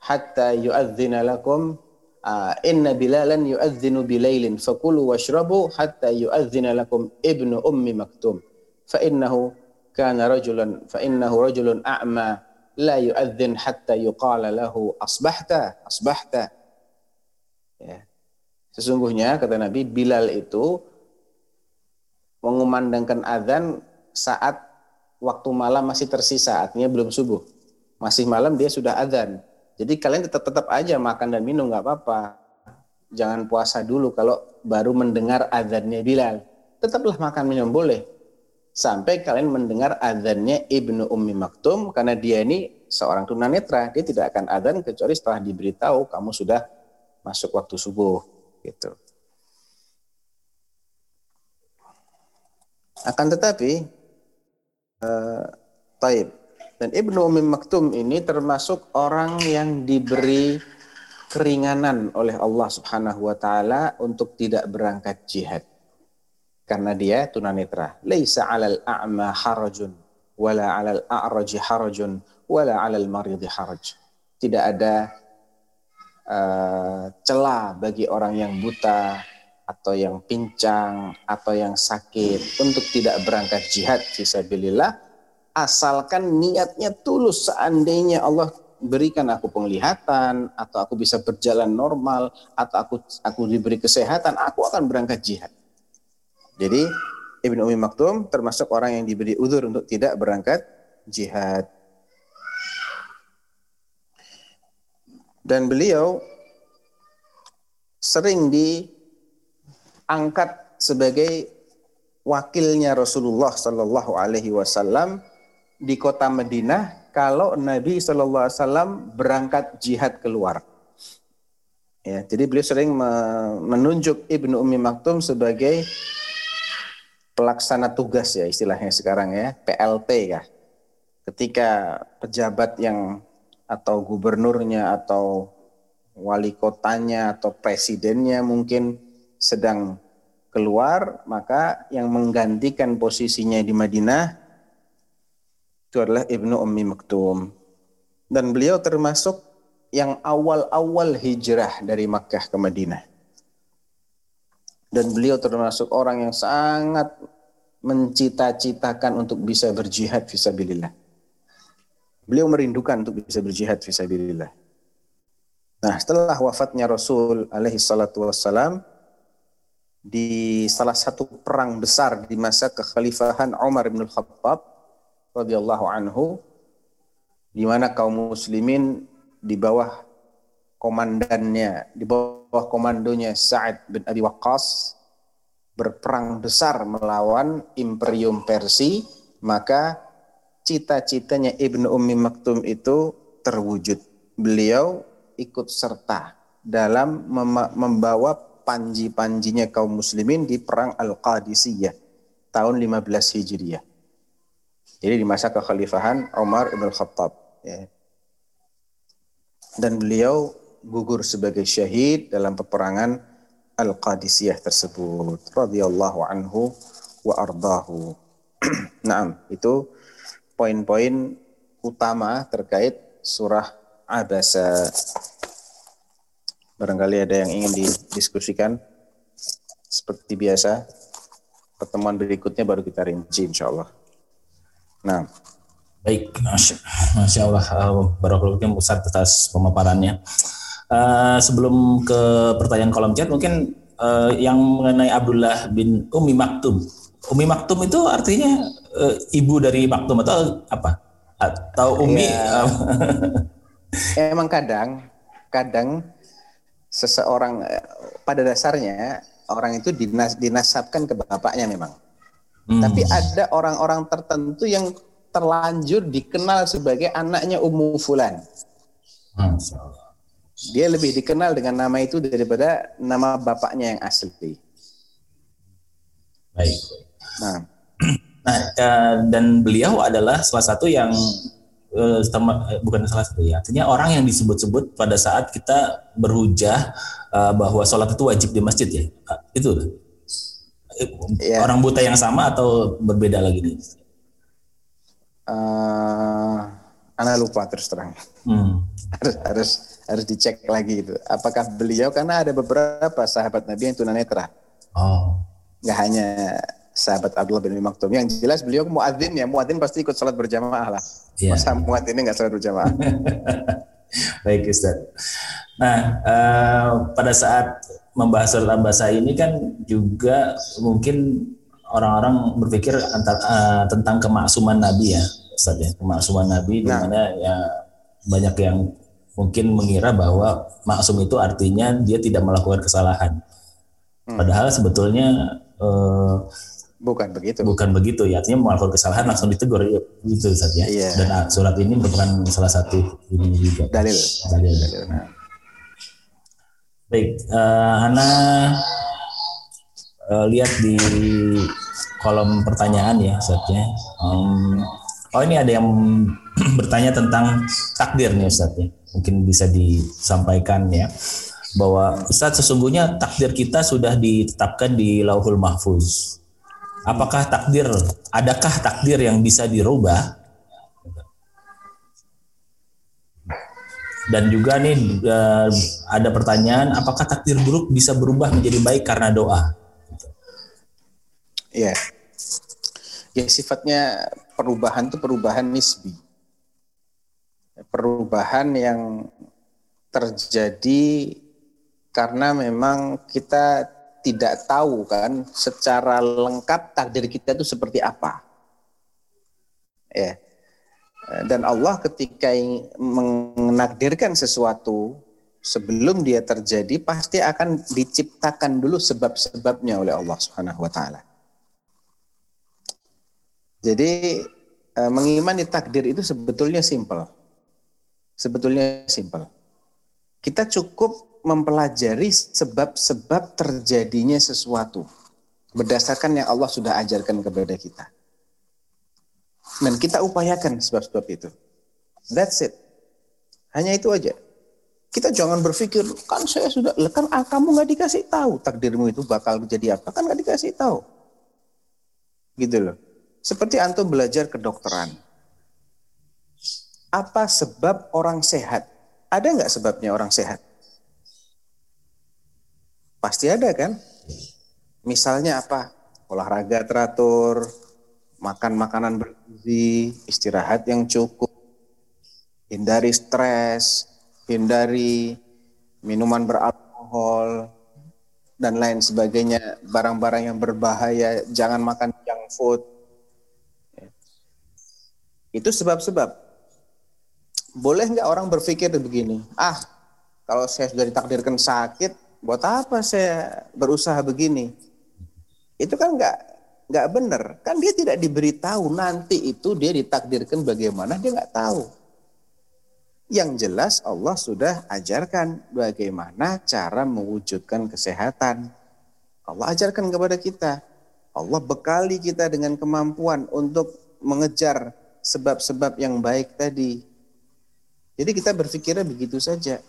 hatta yu'adzina lakum uh, inna bilalan yu'adzinu bilailin fakulu washrabu hatta yu'adzina lakum ibnu ummi maktum fa innahu kana rajulan fa innahu rajulun a'ma la yu'adzin hatta yuqala lahu asbahta asbahta. Ya. Sesungguhnya kata Nabi Bilal itu mengumandangkan azan saat waktu malam masih tersisa artinya belum subuh masih malam dia sudah adzan. Jadi kalian tetap tetap aja makan dan minum nggak apa-apa. Jangan puasa dulu kalau baru mendengar adzannya Bilal. Tetaplah makan minum boleh. Sampai kalian mendengar adzannya Ibnu Ummi Maktum karena dia ini seorang tunanetra, dia tidak akan adzan kecuali setelah diberitahu kamu sudah masuk waktu subuh gitu. Akan tetapi uh, taib Dan Ibnu Umi Maktum ini termasuk orang yang diberi keringanan oleh Allah Subhanahu wa taala untuk tidak berangkat jihad. Karena dia tunanetra. Laisa 'alal a'ma harajun wala 'alal a'raji harajun wala 'alal maridi haraj. Tidak ada uh, celah bagi orang yang buta atau yang pincang atau yang sakit untuk tidak berangkat jihad fisabilillah asalkan niatnya tulus seandainya Allah berikan aku penglihatan atau aku bisa berjalan normal atau aku aku diberi kesehatan aku akan berangkat jihad. Jadi Ibnu Umi Maktum termasuk orang yang diberi uzur untuk tidak berangkat jihad. Dan beliau sering diangkat sebagai wakilnya Rasulullah Shallallahu Alaihi Wasallam di kota Madinah kalau Nabi Shallallahu Alaihi Wasallam berangkat jihad keluar. Ya, jadi beliau sering menunjuk Ibnu Umi Maktum sebagai pelaksana tugas ya istilahnya sekarang ya PLT ya. Ketika pejabat yang atau gubernurnya atau wali kotanya atau presidennya mungkin sedang keluar maka yang menggantikan posisinya di Madinah itu adalah Ibnu Ummi Maktum. Dan beliau termasuk yang awal-awal hijrah dari Makkah ke Madinah. Dan beliau termasuk orang yang sangat mencita-citakan untuk bisa berjihad fisabilillah. Beliau merindukan untuk bisa berjihad fisabilillah. Nah, setelah wafatnya Rasul alaihi salatu wassalam di salah satu perang besar di masa kekhalifahan Umar bin Khattab radhiyallahu anhu di mana kaum muslimin di bawah komandannya, di bawah komandonya Sa'ad bin Abi Waqqas berperang besar melawan Imperium Persia, maka cita-citanya Ibnu Ummi Maktum itu terwujud. Beliau ikut serta dalam membawa panji-panjinya kaum muslimin di perang Al-Qadisiyah tahun 15 Hijriah. Jadi di masa kekhalifahan Umar ibn Khattab. Ya. Dan beliau gugur sebagai syahid dalam peperangan Al-Qadisiyah tersebut. radhiyallahu anhu wa ardahu. nah, itu poin-poin utama terkait surah Abasa. Barangkali ada yang ingin didiskusikan. Seperti biasa, pertemuan berikutnya baru kita rinci insya Allah. Nah, baik, masya, Allah, uh, Barakallahu Ustaz atas pemaparannya. Uh, sebelum ke pertanyaan kolom chat, mungkin uh, yang mengenai Abdullah bin Umi Maktum. Umi Maktum itu artinya uh, ibu dari Maktum atau apa? Atau Umi? Ya, emang kadang, kadang seseorang pada dasarnya orang itu dinas, dinasabkan ke bapaknya memang. Hmm. Tapi ada orang-orang tertentu yang terlanjur dikenal sebagai anaknya Ummu Fulan. Dia lebih dikenal dengan nama itu daripada nama bapaknya yang asli. Baik. Nah, nah dan beliau adalah salah satu yang uh, bukan salah satu ya, artinya orang yang disebut-sebut pada saat kita berhujah uh, bahwa sholat itu wajib di masjid ya, itu ya. orang buta yang sama atau berbeda lagi nih? Uh, Ana lupa terus terang. Hmm. harus harus harus dicek lagi itu. Apakah beliau karena ada beberapa sahabat Nabi yang tunanetra. Oh. Gak hanya sahabat Abdullah bin Maktum. Yang jelas beliau muadzin ya. Muadzin pasti ikut sholat berjamaah lah. Yeah. Masa muadzin ini nggak sholat berjamaah. Baik Ustaz. Nah, uh, pada saat membahas surat Al-Basa ini kan juga mungkin orang-orang berpikir antar, uh, tentang kemaksuman Nabi ya, Ustaz ya, kemaksuman Nabi nah. di mana ya banyak yang mungkin mengira bahwa maksum itu artinya dia tidak melakukan kesalahan. Hmm. Padahal sebetulnya uh, bukan begitu. Bukan begitu ya, artinya melakukan kesalahan langsung ditegur ya, gitu Ustaz ya. Yeah. Dan uh, surat ini merupakan salah satu ini juga. Dalil. Dalil. Dalil. Nah. Baik, uh, Hana uh, lihat di kolom pertanyaan ya, saatnya. Um, oh ini ada yang bertanya tentang takdir nih Ustaz ya. Mungkin bisa disampaikan ya bahwa Ustaz sesungguhnya takdir kita sudah ditetapkan di Lauhul Mahfuz. Apakah takdir adakah takdir yang bisa dirubah? Dan juga nih eh, ada pertanyaan apakah takdir buruk bisa berubah menjadi baik karena doa? Iya. Ya sifatnya perubahan itu perubahan nisbi. Perubahan yang terjadi karena memang kita tidak tahu kan secara lengkap takdir kita itu seperti apa. Ya. Dan Allah ketika menakdirkan sesuatu sebelum dia terjadi pasti akan diciptakan dulu sebab-sebabnya oleh Allah Subhanahu wa taala. Jadi eh, mengimani takdir itu sebetulnya simpel. Sebetulnya simpel. Kita cukup mempelajari sebab-sebab terjadinya sesuatu berdasarkan yang Allah sudah ajarkan kepada kita. Dan kita upayakan sebab-sebab itu. That's it. Hanya itu aja. Kita jangan berpikir, kan saya sudah, kan ah, kamu nggak dikasih tahu takdirmu itu bakal jadi apa, kan nggak dikasih tahu. Gitu loh. Seperti antum belajar kedokteran. Apa sebab orang sehat? Ada nggak sebabnya orang sehat? Pasti ada kan? Misalnya apa? Olahraga teratur, makan makanan bergizi, istirahat yang cukup, hindari stres, hindari minuman beralkohol, dan lain sebagainya, barang-barang yang berbahaya, jangan makan junk food. Itu sebab-sebab. Boleh nggak orang berpikir begini, ah kalau saya sudah ditakdirkan sakit, buat apa saya berusaha begini? Itu kan nggak nggak benar. Kan dia tidak diberitahu nanti itu dia ditakdirkan bagaimana dia nggak tahu. Yang jelas Allah sudah ajarkan bagaimana cara mewujudkan kesehatan. Allah ajarkan kepada kita. Allah bekali kita dengan kemampuan untuk mengejar sebab-sebab yang baik tadi. Jadi kita berpikirnya begitu saja.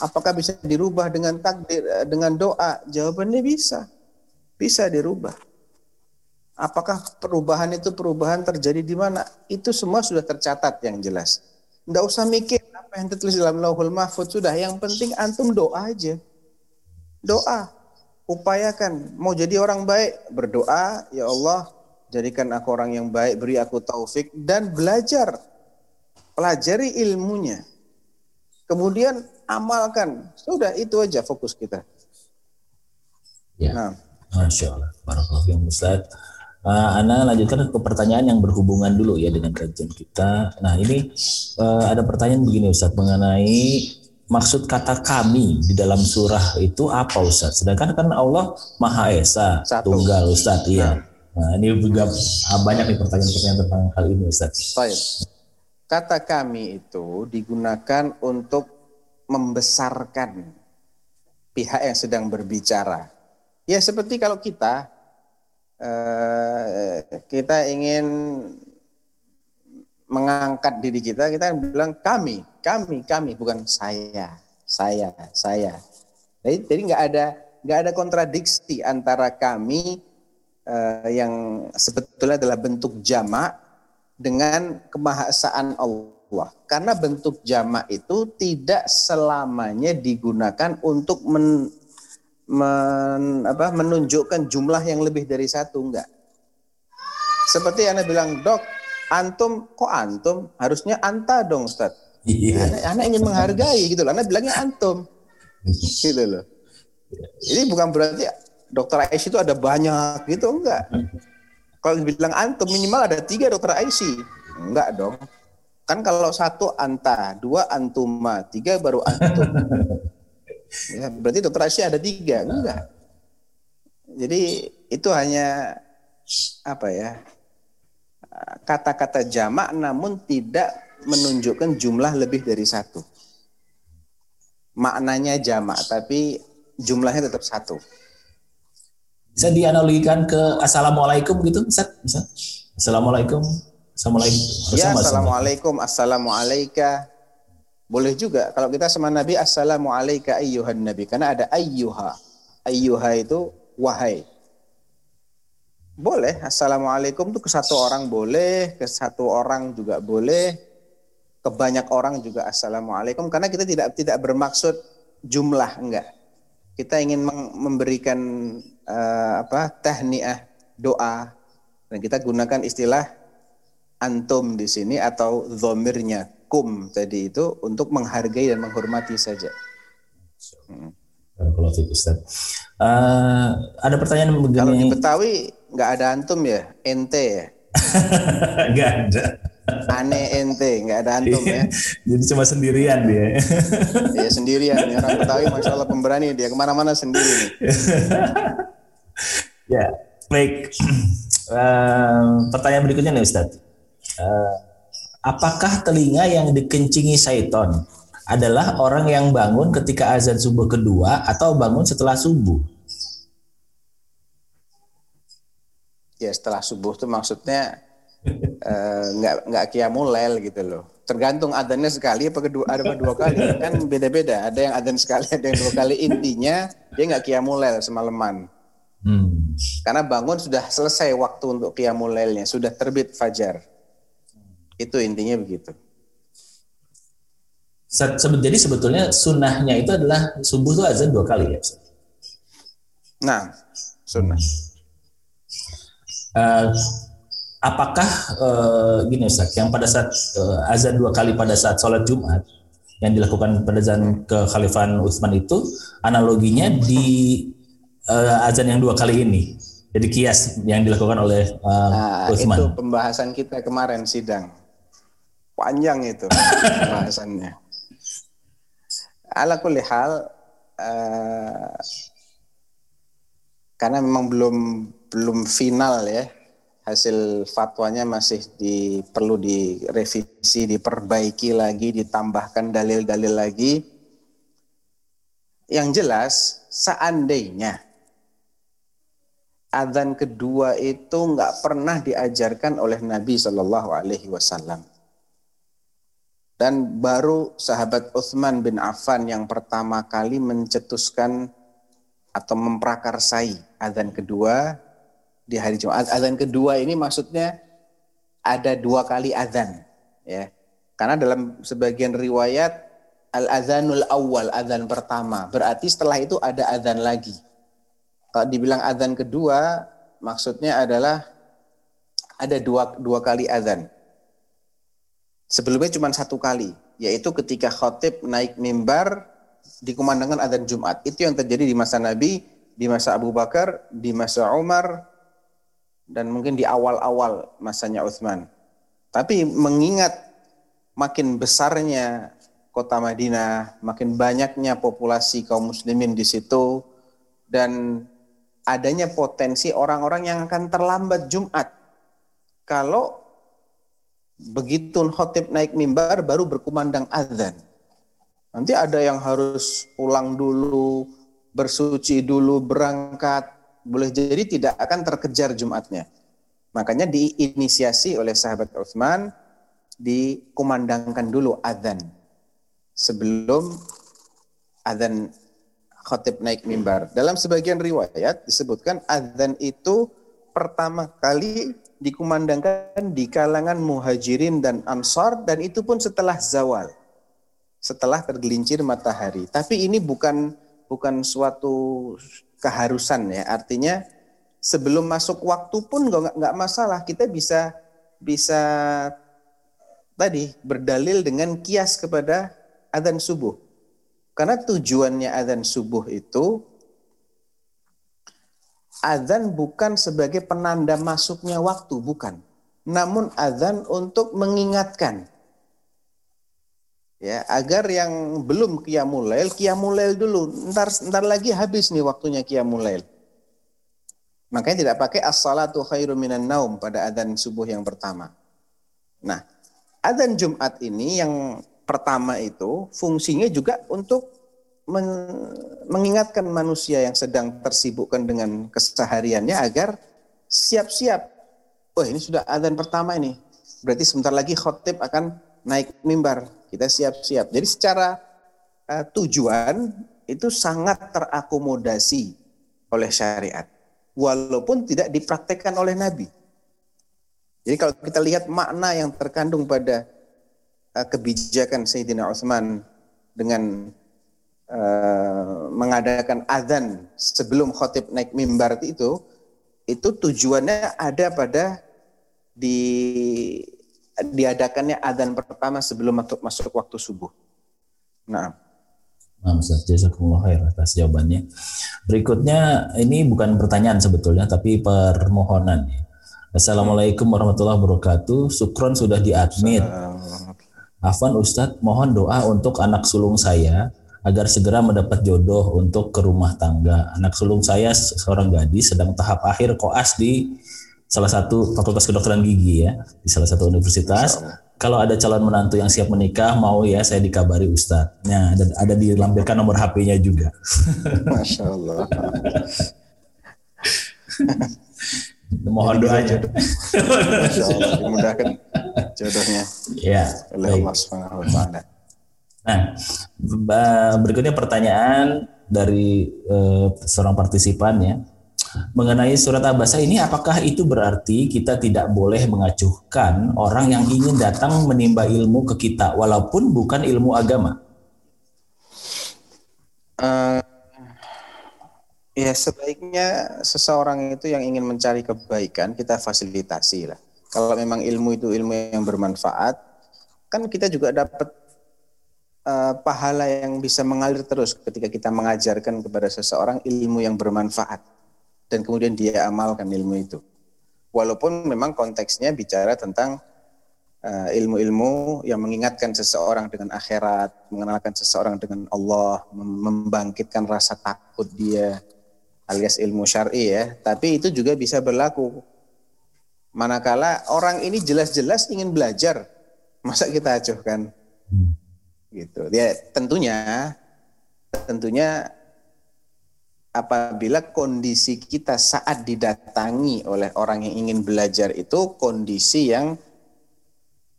Apakah bisa dirubah dengan takdir eh, dengan doa? Jawabannya bisa. Bisa dirubah. Apakah perubahan itu perubahan terjadi di mana? Itu semua sudah tercatat yang jelas. Enggak usah mikir apa yang tertulis dalam Lauhul Mahfud sudah. Yang penting antum doa aja. Doa. Upayakan. Mau jadi orang baik, berdoa, ya Allah, jadikan aku orang yang baik, beri aku taufik dan belajar. Pelajari ilmunya. Kemudian amalkan. Sudah itu aja fokus kita. Ya. Nah. Masya Allah. Barakallahu Ustaz. Uh, Ana lanjutkan ke pertanyaan yang berhubungan dulu ya dengan kajian kita. Nah ini uh, ada pertanyaan begini Ustaz mengenai maksud kata kami di dalam surah itu apa Ustaz? Sedangkan kan Allah Maha Esa, Satu. tunggal Ustaz, iya. Nah. nah ini juga banyak nih pertanyaan-pertanyaan tentang hal ini Ustaz. Baik. Kata kami itu digunakan untuk membesarkan pihak yang sedang berbicara. Ya seperti kalau kita eh, kita ingin mengangkat diri kita, kita bilang kami, kami, kami, bukan saya, saya, saya. Jadi, jadi nggak ada nggak ada kontradiksi antara kami eh, yang sebetulnya adalah bentuk jamak dengan kemahasaan Allah. Karena bentuk jamak itu tidak selamanya digunakan untuk men, men, apa, menunjukkan jumlah yang lebih dari satu, enggak. Seperti Anda bilang, dok, antum, kok antum? Harusnya anta dong, Ustaz. Iya. Anak, anak ingin menghargai gitu loh. Anak bilangnya antum. gitu loh. Ini bukan berarti dokter Aisyah itu ada banyak gitu, enggak. Kalau dibilang antum minimal ada tiga dokter Aisyah. Enggak dong. Kan kalau satu anta, dua antuma, tiga baru antum. ya, berarti dokter Asia ada tiga, enggak? Jadi itu hanya apa ya kata-kata jamak namun tidak menunjukkan jumlah lebih dari satu. Maknanya jamak tapi jumlahnya tetap satu. Bisa dianalogikan ke assalamualaikum gitu, Bisa? Bisa. Assalamualaikum Assalamualaikum. Ya, assalamualaikum, assalamualaika. Boleh juga kalau kita sama Nabi assalamualaika ayyuhan nabi karena ada ayyuha. Ayyuha itu wahai. Boleh assalamualaikum itu ke satu orang boleh, ke satu orang juga boleh, ke banyak orang juga assalamualaikum karena kita tidak tidak bermaksud jumlah enggak. Kita ingin memberikan eh, apa tahniah doa dan kita gunakan istilah antum di sini atau zomirnya kum tadi itu untuk menghargai dan menghormati saja. Barakallahu fiik, Ustaz. Eh, ada pertanyaan Kalau di begini. Betawi nggak ada antum ya, ente ya, Enggak ada. aneh ente nggak ada antum ya. Jadi cuma sendirian dia. Dia sendirian, orang Betawi masya Allah pemberani dia ke mana-mana sendiri ya, baik. Eh, pertanyaan berikutnya nih Ustaz. Eh, apakah telinga yang dikencingi syaiton adalah orang yang bangun ketika azan subuh kedua atau bangun setelah subuh? Ya setelah subuh tuh maksudnya eh, nggak nggak kiamulail gitu loh. Tergantung adanya sekali apa kedua ada apa dua kali kan beda-beda. Ada yang adan sekali, ada yang dua kali. Intinya dia nggak kiamulail semalaman. Hmm. Karena bangun sudah selesai waktu untuk qiyamul lailnya, sudah terbit fajar. Itu intinya begitu. Jadi sebetulnya sunnahnya itu adalah subuh itu azan dua kali ya. Nah, sunnah. Eh, apakah eh, gini Ustaz, yang pada saat eh, azan dua kali pada saat sholat Jumat yang dilakukan pada zaman kekhalifahan Utsman itu analoginya di eh, azan yang dua kali ini. Jadi kias yang dilakukan oleh eh, Nah, Utsman. itu pembahasan kita kemarin sidang. Panjang itu pembahasannya. Ala kulli hal eh, karena memang belum belum final ya hasil fatwanya masih di perlu direvisi, diperbaiki lagi, ditambahkan dalil-dalil lagi. Yang jelas seandainya adzan kedua itu nggak pernah diajarkan oleh Nabi Shallallahu Alaihi Wasallam. Dan baru sahabat Uthman bin Affan yang pertama kali mencetuskan atau memprakarsai adzan kedua di hari Jumat. Adzan kedua ini maksudnya ada dua kali adzan, ya. Karena dalam sebagian riwayat al adzanul awal adzan pertama berarti setelah itu ada adzan lagi. Kalau dibilang adzan kedua, maksudnya adalah ada dua, dua kali adzan. Sebelumnya cuma satu kali, yaitu ketika khotib naik mimbar dikumandangkan adzan Jumat. Itu yang terjadi di masa Nabi, di masa Abu Bakar, di masa Umar, dan mungkin di awal-awal masanya Uthman. Tapi mengingat makin besarnya kota Madinah, makin banyaknya populasi kaum muslimin di situ, dan adanya potensi orang-orang yang akan terlambat Jumat. Kalau begitu khotib naik mimbar baru berkumandang azan. Nanti ada yang harus pulang dulu, bersuci dulu, berangkat. Boleh jadi tidak akan terkejar Jumatnya. Makanya diinisiasi oleh sahabat Utsman dikumandangkan dulu azan sebelum azan khotib naik mimbar. Dalam sebagian riwayat disebutkan azan itu pertama kali dikumandangkan di kalangan muhajirin dan ansar dan itu pun setelah zawal. Setelah tergelincir matahari. Tapi ini bukan bukan suatu keharusan ya. Artinya sebelum masuk waktu pun nggak nggak masalah. Kita bisa bisa tadi berdalil dengan kias kepada adzan subuh. Karena tujuannya adzan subuh itu adzan bukan sebagai penanda masuknya waktu, bukan. Namun adzan untuk mengingatkan. Ya, agar yang belum qiyamul lail, qiyamul lail dulu. Ntar ntar lagi habis nih waktunya qiyamul lail. Makanya tidak pakai as-salatu khairu minan naum pada adzan subuh yang pertama. Nah, adzan Jumat ini yang pertama itu fungsinya juga untuk mengingatkan manusia yang sedang tersibukkan dengan kesehariannya agar siap-siap. Wah ini sudah adzan pertama ini. berarti sebentar lagi khotib akan naik mimbar. Kita siap-siap. Jadi secara uh, tujuan itu sangat terakomodasi oleh syariat. Walaupun tidak dipraktekkan oleh Nabi. Jadi kalau kita lihat makna yang terkandung pada uh, kebijakan Sayyidina Utsman dengan uh, mengadakan azan sebelum khotib naik mimbar itu, itu tujuannya ada pada di diadakannya adzan pertama sebelum masuk masuk waktu subuh. Nah. Nah, Ustaz, jazakumullah khair atas jawabannya. Berikutnya ini bukan pertanyaan sebetulnya tapi permohonan. Assalamualaikum warahmatullahi wabarakatuh. Sukron sudah diadmit. Afwan Ustadz, mohon doa untuk anak sulung saya agar segera mendapat jodoh untuk ke rumah tangga. Anak sulung saya seorang gadis sedang tahap akhir koas di salah satu fakultas kedokteran gigi ya di salah satu universitas. Kalau ada calon menantu yang siap menikah, mau ya saya dikabari Ustadz. Nah, dan ada dilampirkan nomor HP-nya juga. Masya Allah. Mohon doanya. Masya Allah, dimudahkan jodohnya. Ya. Oleh Allah Subhanahu wa taala. Nah, berikutnya pertanyaan dari eh, seorang partisipan ya mengenai surat Abasa ini apakah itu berarti kita tidak boleh mengacuhkan orang yang ingin datang menimba ilmu ke kita walaupun bukan ilmu agama? Uh, ya sebaiknya seseorang itu yang ingin mencari kebaikan kita fasilitasi lah. Kalau memang ilmu itu ilmu yang bermanfaat, kan kita juga dapat uh, pahala yang bisa mengalir terus ketika kita mengajarkan kepada seseorang ilmu yang bermanfaat dan kemudian dia amalkan ilmu itu. Walaupun memang konteksnya bicara tentang uh, ilmu-ilmu yang mengingatkan seseorang dengan akhirat, mengenalkan seseorang dengan Allah, membangkitkan rasa takut dia, alias ilmu syar'i ya. Tapi itu juga bisa berlaku manakala orang ini jelas-jelas ingin belajar, masa kita acuhkan? Gitu. Ya tentunya tentunya apabila kondisi kita saat didatangi oleh orang yang ingin belajar itu kondisi yang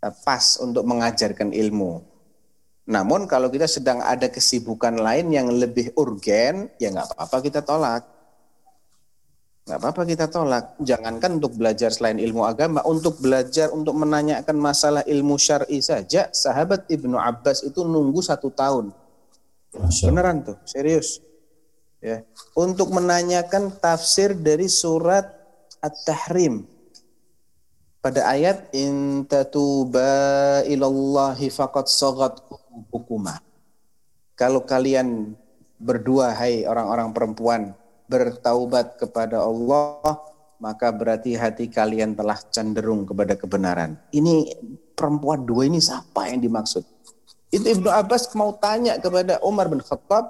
eh, pas untuk mengajarkan ilmu. Namun kalau kita sedang ada kesibukan lain yang lebih urgen, ya nggak apa-apa kita tolak. Nggak apa-apa kita tolak. Jangankan untuk belajar selain ilmu agama, untuk belajar, untuk menanyakan masalah ilmu syar'i saja, sahabat Ibnu Abbas itu nunggu satu tahun. Beneran tuh, serius ya untuk menanyakan tafsir dari surat At-Tahrim pada ayat in tatuba ilallahi faqad sagat hukuma. Kalau kalian berdua hai orang-orang perempuan bertaubat kepada Allah maka berarti hati kalian telah cenderung kepada kebenaran. Ini perempuan dua ini siapa yang dimaksud? Itu Ibnu Abbas mau tanya kepada Umar bin Khattab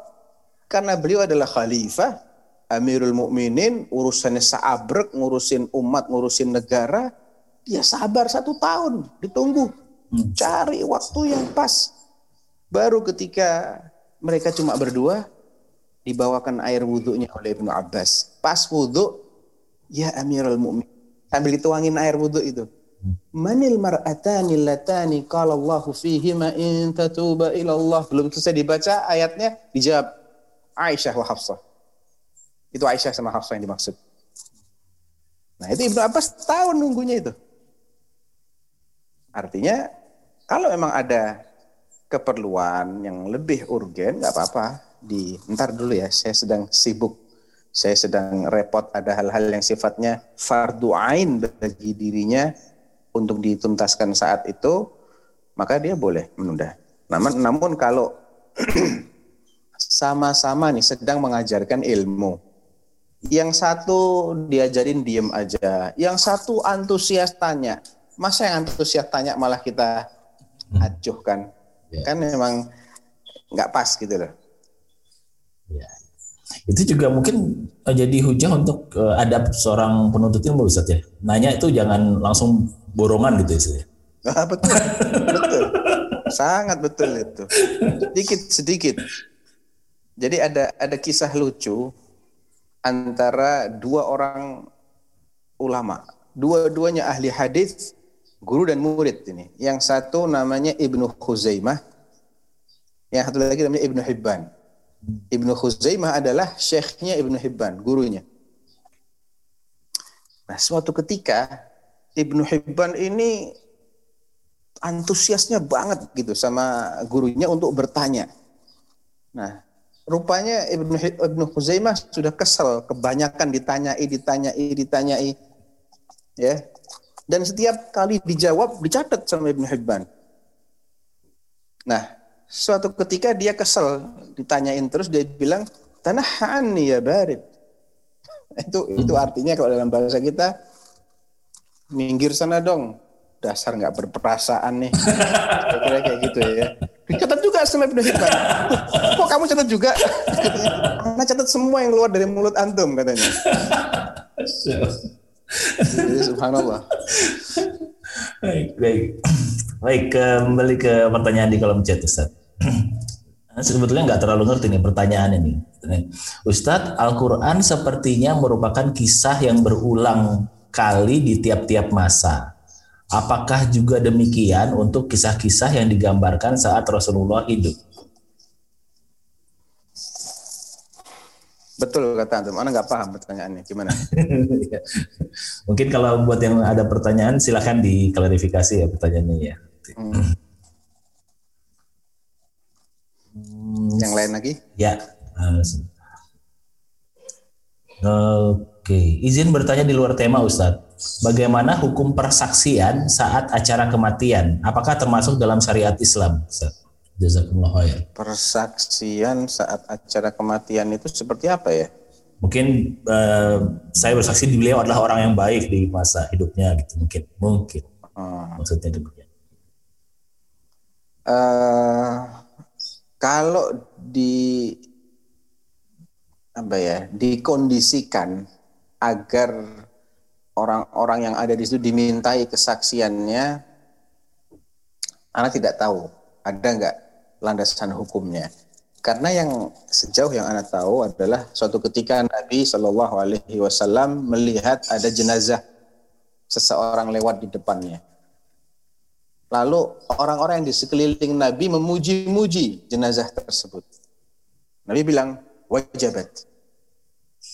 karena beliau adalah khalifah, Amirul Mukminin, urusannya saabrek, ngurusin umat, ngurusin negara, dia sabar satu tahun, ditunggu, hmm. cari waktu yang pas. Baru ketika mereka cuma berdua, dibawakan air wudhunya oleh Ibnu Abbas. Pas wudhu, ya Amirul Mukminin, sambil dituangin air wudhu itu. Manil mar'atani latani qala Allahu fihima in tatuba ila Allah. Belum selesai dibaca ayatnya dijawab Aisyah wa Hafsah. Itu Aisyah sama Hafsah yang dimaksud. Nah itu Ibnu Abbas tahu nunggunya itu. Artinya kalau memang ada keperluan yang lebih urgen nggak apa-apa di ntar dulu ya saya sedang sibuk saya sedang repot ada hal-hal yang sifatnya fardu ain bagi dirinya untuk dituntaskan saat itu maka dia boleh menunda namun namun kalau sama-sama nih sedang mengajarkan ilmu. Yang satu diajarin diem aja, yang satu antusias tanya. Masa yang antusias tanya malah kita hmm. acuhkan? Ya. Kan memang nggak pas gitu loh. Ya. Itu juga mungkin eh, jadi hujah untuk uh, ada seorang penuntut ilmu Ustaz ya. Nanya itu jangan langsung borongan gitu ya. Ah, betul, betul. Sangat betul itu. Sedikit sedikit. Jadi ada ada kisah lucu antara dua orang ulama. Dua-duanya ahli hadis guru dan murid ini. Yang satu namanya Ibnu Khuzaimah, yang satu lagi namanya Ibnu Hibban. Ibnu Khuzaimah adalah syekhnya Ibnu Hibban, gurunya. Nah, suatu ketika Ibnu Hibban ini antusiasnya banget gitu sama gurunya untuk bertanya. Nah, rupanya Ibnu Ibnu Khuzaimah sudah kesel, kebanyakan ditanyai, ditanyai, ditanyai. Ya. Dan setiap kali dijawab dicatat sama Ibnu Hibban. Nah, suatu ketika dia kesel, ditanyain terus dia bilang, "Tanahan ya barid." Itu itu artinya kalau dalam bahasa kita minggir sana dong, dasar nggak berperasaan nih. Kira-kira kayak gitu ya. Dicatat juga sama Ibnu Hibban. Kok kamu catat juga? Karena catat semua yang keluar dari mulut antum katanya. Jadi, subhanallah. Baik, baik. Baik, kembali ke pertanyaan di kolom chat Ustaz. Sebetulnya nggak terlalu ngerti nih pertanyaan ini. Ustadz, Al-Quran sepertinya merupakan kisah yang berulang kali di tiap-tiap masa. Apakah juga demikian untuk kisah-kisah yang digambarkan saat Rasulullah hidup? Betul kata antum. Mana nggak paham pertanyaannya. Gimana? Mungkin kalau buat yang ada pertanyaan silahkan diklarifikasi ya pertanyaannya ya. Hmm. Yang lain lagi? Ya. Oke, izin bertanya di luar tema Ustadz. Bagaimana hukum persaksian saat acara kematian? Apakah termasuk dalam syariat Islam? Jazakumullah khair. Persaksian saat acara kematian itu seperti apa ya? Mungkin uh, saya bersaksi di beliau adalah orang yang baik di masa hidupnya gitu mungkin. Mungkin. Hmm. Maksudnya demikian. Uh, kalau di apa ya dikondisikan agar orang-orang yang ada di situ dimintai kesaksiannya, anak tidak tahu ada nggak landasan hukumnya. Karena yang sejauh yang anak tahu adalah suatu ketika Nabi Shallallahu Alaihi Wasallam melihat ada jenazah seseorang lewat di depannya. Lalu orang-orang yang di sekeliling Nabi memuji-muji jenazah tersebut. Nabi bilang, wajabat.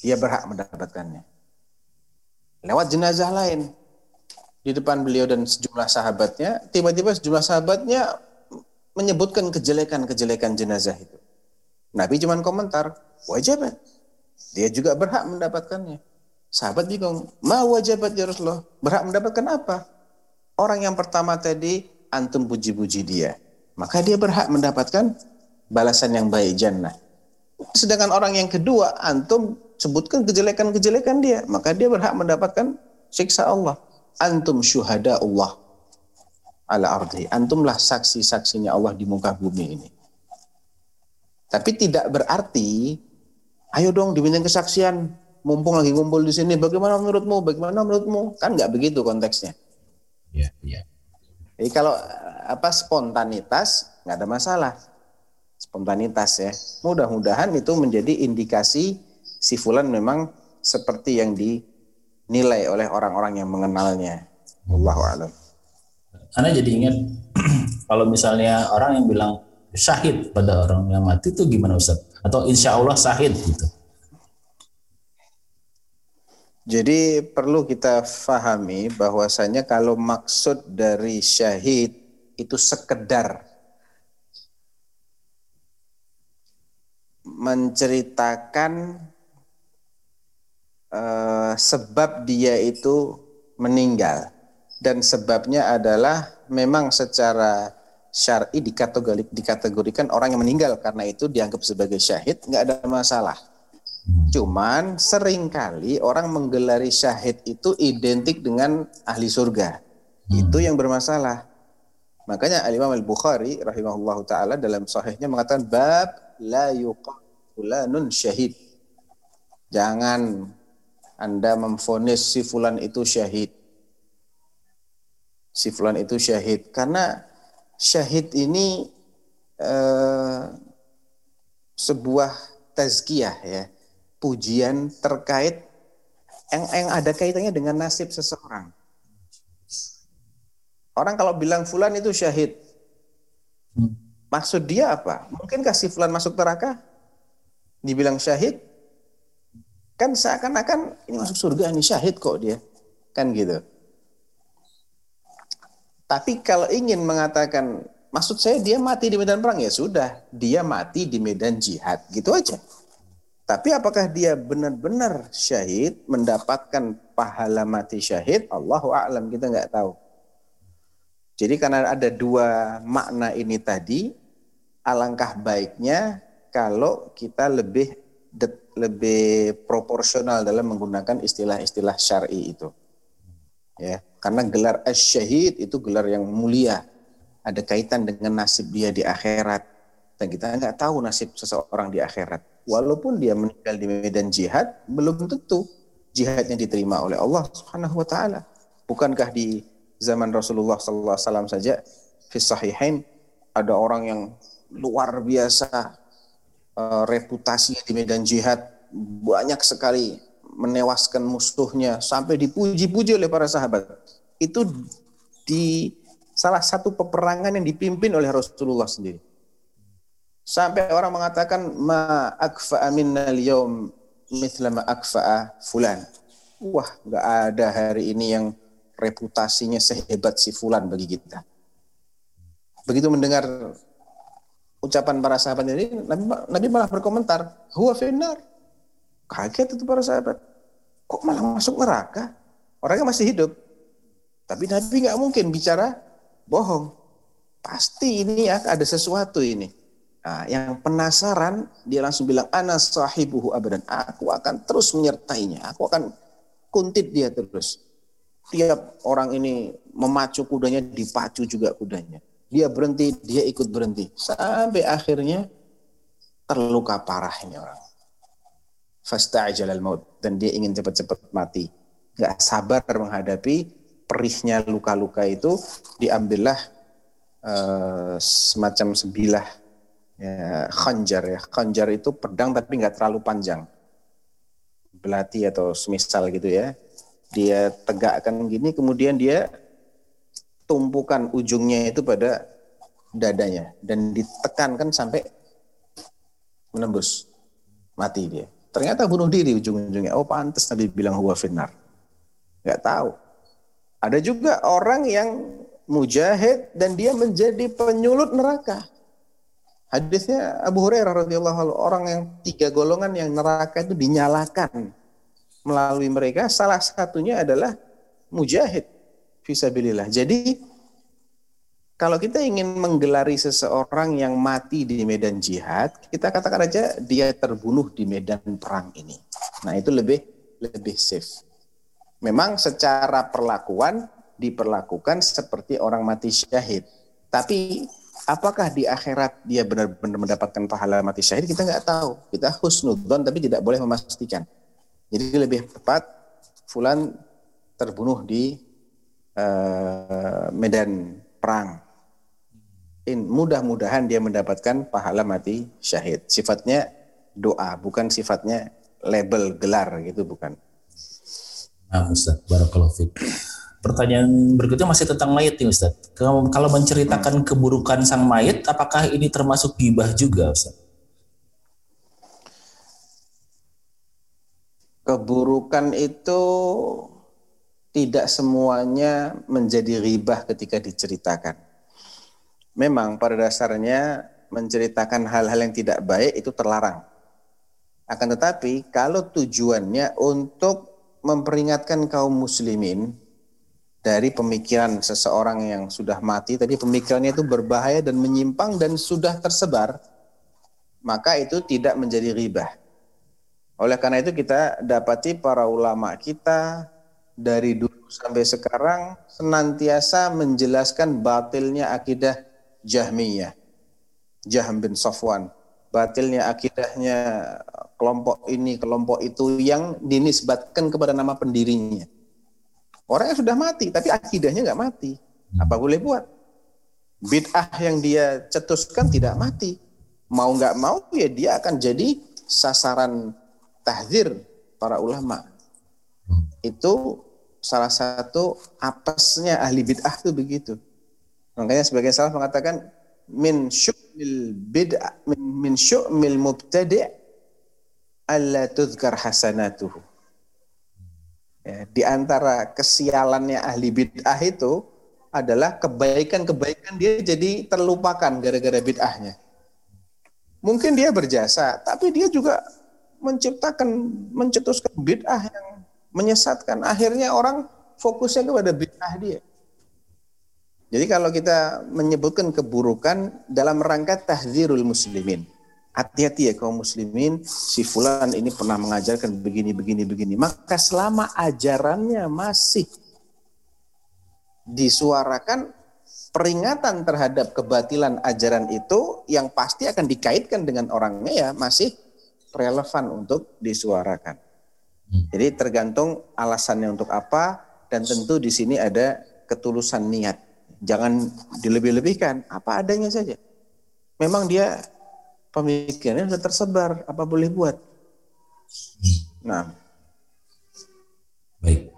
Dia berhak mendapatkannya lewat jenazah lain di depan beliau dan sejumlah sahabatnya, tiba-tiba sejumlah sahabatnya menyebutkan kejelekan-kejelekan jenazah itu. Nabi cuma komentar, wajibat. Dia juga berhak mendapatkannya. Sahabat bingung, ma wajibat ya Rasulullah? Berhak mendapatkan apa? Orang yang pertama tadi, antum puji-puji dia. Maka dia berhak mendapatkan balasan yang baik, jannah. Sedangkan orang yang kedua, antum sebutkan kejelekan-kejelekan dia, maka dia berhak mendapatkan siksa Allah. Antum syuhada Allah ala ardi. Antumlah saksi-saksinya Allah di muka bumi ini. Tapi tidak berarti, ayo dong diminta kesaksian, mumpung lagi ngumpul di sini, bagaimana menurutmu, bagaimana menurutmu? Kan nggak begitu konteksnya. Iya, iya. Jadi kalau apa spontanitas nggak ada masalah. Spontanitas ya. Mudah-mudahan itu menjadi indikasi si fulan memang seperti yang dinilai oleh orang-orang yang mengenalnya. Allahu a'lam. Anda jadi ingat kalau misalnya orang yang bilang syahid pada orang yang mati itu gimana Ustaz? Atau insya Allah syahid gitu? Jadi perlu kita fahami bahwasanya kalau maksud dari syahid itu sekedar menceritakan uh, sebab dia itu meninggal dan sebabnya adalah memang secara syar'i dikategori, dikategorikan orang yang meninggal karena itu dianggap sebagai syahid nggak ada masalah. Cuman sering kali orang menggelari syahid itu identik dengan ahli surga. Hmm. Itu yang bermasalah. Makanya Al-Imam Al-Bukhari rahimahullahu taala dalam sahihnya mengatakan bab la yuqalanun syahid. Jangan anda memfonis si fulan itu syahid. Si fulan itu syahid. Karena syahid ini eh, sebuah tazkiyah ya. Pujian terkait yang, yang ada kaitannya dengan nasib seseorang. Orang kalau bilang fulan itu syahid, maksud dia apa? Mungkin kasih fulan masuk neraka? Dibilang syahid? Kan seakan-akan ini masuk surga ini syahid kok dia. Kan gitu. Tapi kalau ingin mengatakan maksud saya dia mati di medan perang ya sudah, dia mati di medan jihad, gitu aja. Tapi apakah dia benar-benar syahid mendapatkan pahala mati syahid? Allahu a'lam kita nggak tahu. Jadi karena ada dua makna ini tadi, alangkah baiknya kalau kita lebih lebih proporsional dalam menggunakan istilah-istilah syar'i itu. Ya, karena gelar asy-syahid itu gelar yang mulia, ada kaitan dengan nasib dia di akhirat. Dan kita nggak tahu nasib seseorang di akhirat. Walaupun dia meninggal di medan jihad, belum tentu jihadnya diterima oleh Allah Subhanahu wa taala. Bukankah di zaman Rasulullah SAW saja fi sahihain ada orang yang luar biasa eh, reputasinya di medan jihad banyak sekali menewaskan musuhnya sampai dipuji-puji oleh para sahabat. Itu di salah satu peperangan yang dipimpin oleh Rasulullah sendiri. Sampai orang mengatakan ma akfa'a minna al-yawm mithla ma akfa'a fulan. Wah, nggak ada hari ini yang reputasinya sehebat si fulan bagi kita. Begitu mendengar ucapan para sahabat ini, Nabi, Nabi malah berkomentar, huwa finnar. Kaget itu para sahabat. Kok malah masuk neraka? Orangnya masih hidup. Tapi Nabi nggak mungkin bicara bohong. Pasti ini ya, ada sesuatu ini. Nah, yang penasaran dia langsung bilang ana sahibuhu abadan. Aku akan terus menyertainya. Aku akan kuntit dia terus. Tiap orang ini memacu kudanya dipacu juga kudanya. Dia berhenti, dia ikut berhenti. Sampai akhirnya terluka parah ini orang. Fasta'jal al-maut dan dia ingin cepat-cepat mati. Gak sabar menghadapi perihnya luka-luka itu diambillah eh, semacam sebilah ya, khanjar ya. Khanjar itu pedang tapi nggak terlalu panjang. Belati atau semisal gitu ya. Dia tegakkan gini kemudian dia tumpukan ujungnya itu pada dadanya dan ditekankan sampai menembus mati dia. Ternyata bunuh diri ujung-ujungnya. Oh pantas Nabi bilang huwa finnar. Nggak tahu. Ada juga orang yang mujahid dan dia menjadi penyulut neraka. Hadisnya Abu Hurairah radhiyallahu anhu orang yang tiga golongan yang neraka itu dinyalakan melalui mereka salah satunya adalah mujahid fisabilillah. Jadi kalau kita ingin menggelari seseorang yang mati di medan jihad, kita katakan aja dia terbunuh di medan perang ini. Nah, itu lebih lebih safe. Memang secara perlakuan diperlakukan seperti orang mati syahid. Tapi apakah di akhirat dia benar-benar mendapatkan pahala mati syahid kita nggak tahu. Kita husnudzon tapi tidak boleh memastikan. Jadi lebih tepat fulan terbunuh di uh, medan perang. Mudah-mudahan dia mendapatkan pahala mati syahid. Sifatnya doa, bukan sifatnya label gelar gitu bukan. Nah, Ustaz. Pertanyaan berikutnya masih tentang mayat nih Ustaz. Kalau menceritakan keburukan sang mayat, apakah ini termasuk gibah juga Ustaz? Keburukan itu tidak semuanya menjadi ribah ketika diceritakan. Memang pada dasarnya menceritakan hal-hal yang tidak baik itu terlarang. Akan tetapi kalau tujuannya untuk memperingatkan kaum muslimin dari pemikiran seseorang yang sudah mati, tapi pemikirannya itu berbahaya dan menyimpang dan sudah tersebar, maka itu tidak menjadi ribah. Oleh karena itu kita dapati para ulama kita dari dulu sampai sekarang senantiasa menjelaskan batilnya akidah Jahmiyah. Jahm bin Safwan. Batilnya akidahnya kelompok ini, kelompok itu yang dinisbatkan kepada nama pendirinya. Orang yang sudah mati, tapi akidahnya nggak mati. Apa boleh buat? Bid'ah yang dia cetuskan tidak mati. Mau nggak mau ya dia akan jadi sasaran tahdir para ulama. Itu salah satu apesnya ahli bid'ah itu begitu. Makanya sebagian salaf mengatakan min syu'mil bid'ah min, min syu'mil mubtadi' alla tuzkar hasanatuhu. Ya, di antara kesialannya ahli bid'ah itu adalah kebaikan-kebaikan dia jadi terlupakan gara-gara bid'ahnya. Mungkin dia berjasa, tapi dia juga menciptakan, mencetuskan bid'ah yang menyesatkan. Akhirnya orang fokusnya kepada bid'ah dia. Jadi kalau kita menyebutkan keburukan dalam rangka tahzirul muslimin. Hati-hati ya kaum muslimin, si fulan ini pernah mengajarkan begini, begini, begini. Maka selama ajarannya masih disuarakan peringatan terhadap kebatilan ajaran itu yang pasti akan dikaitkan dengan orangnya ya masih relevan untuk disuarakan. Hmm. Jadi tergantung alasannya untuk apa dan tentu di sini ada ketulusan niat. Jangan dilebih-lebihkan, apa adanya saja. Memang dia pemikirannya sudah tersebar, apa boleh buat. Hmm. Nah. Baik.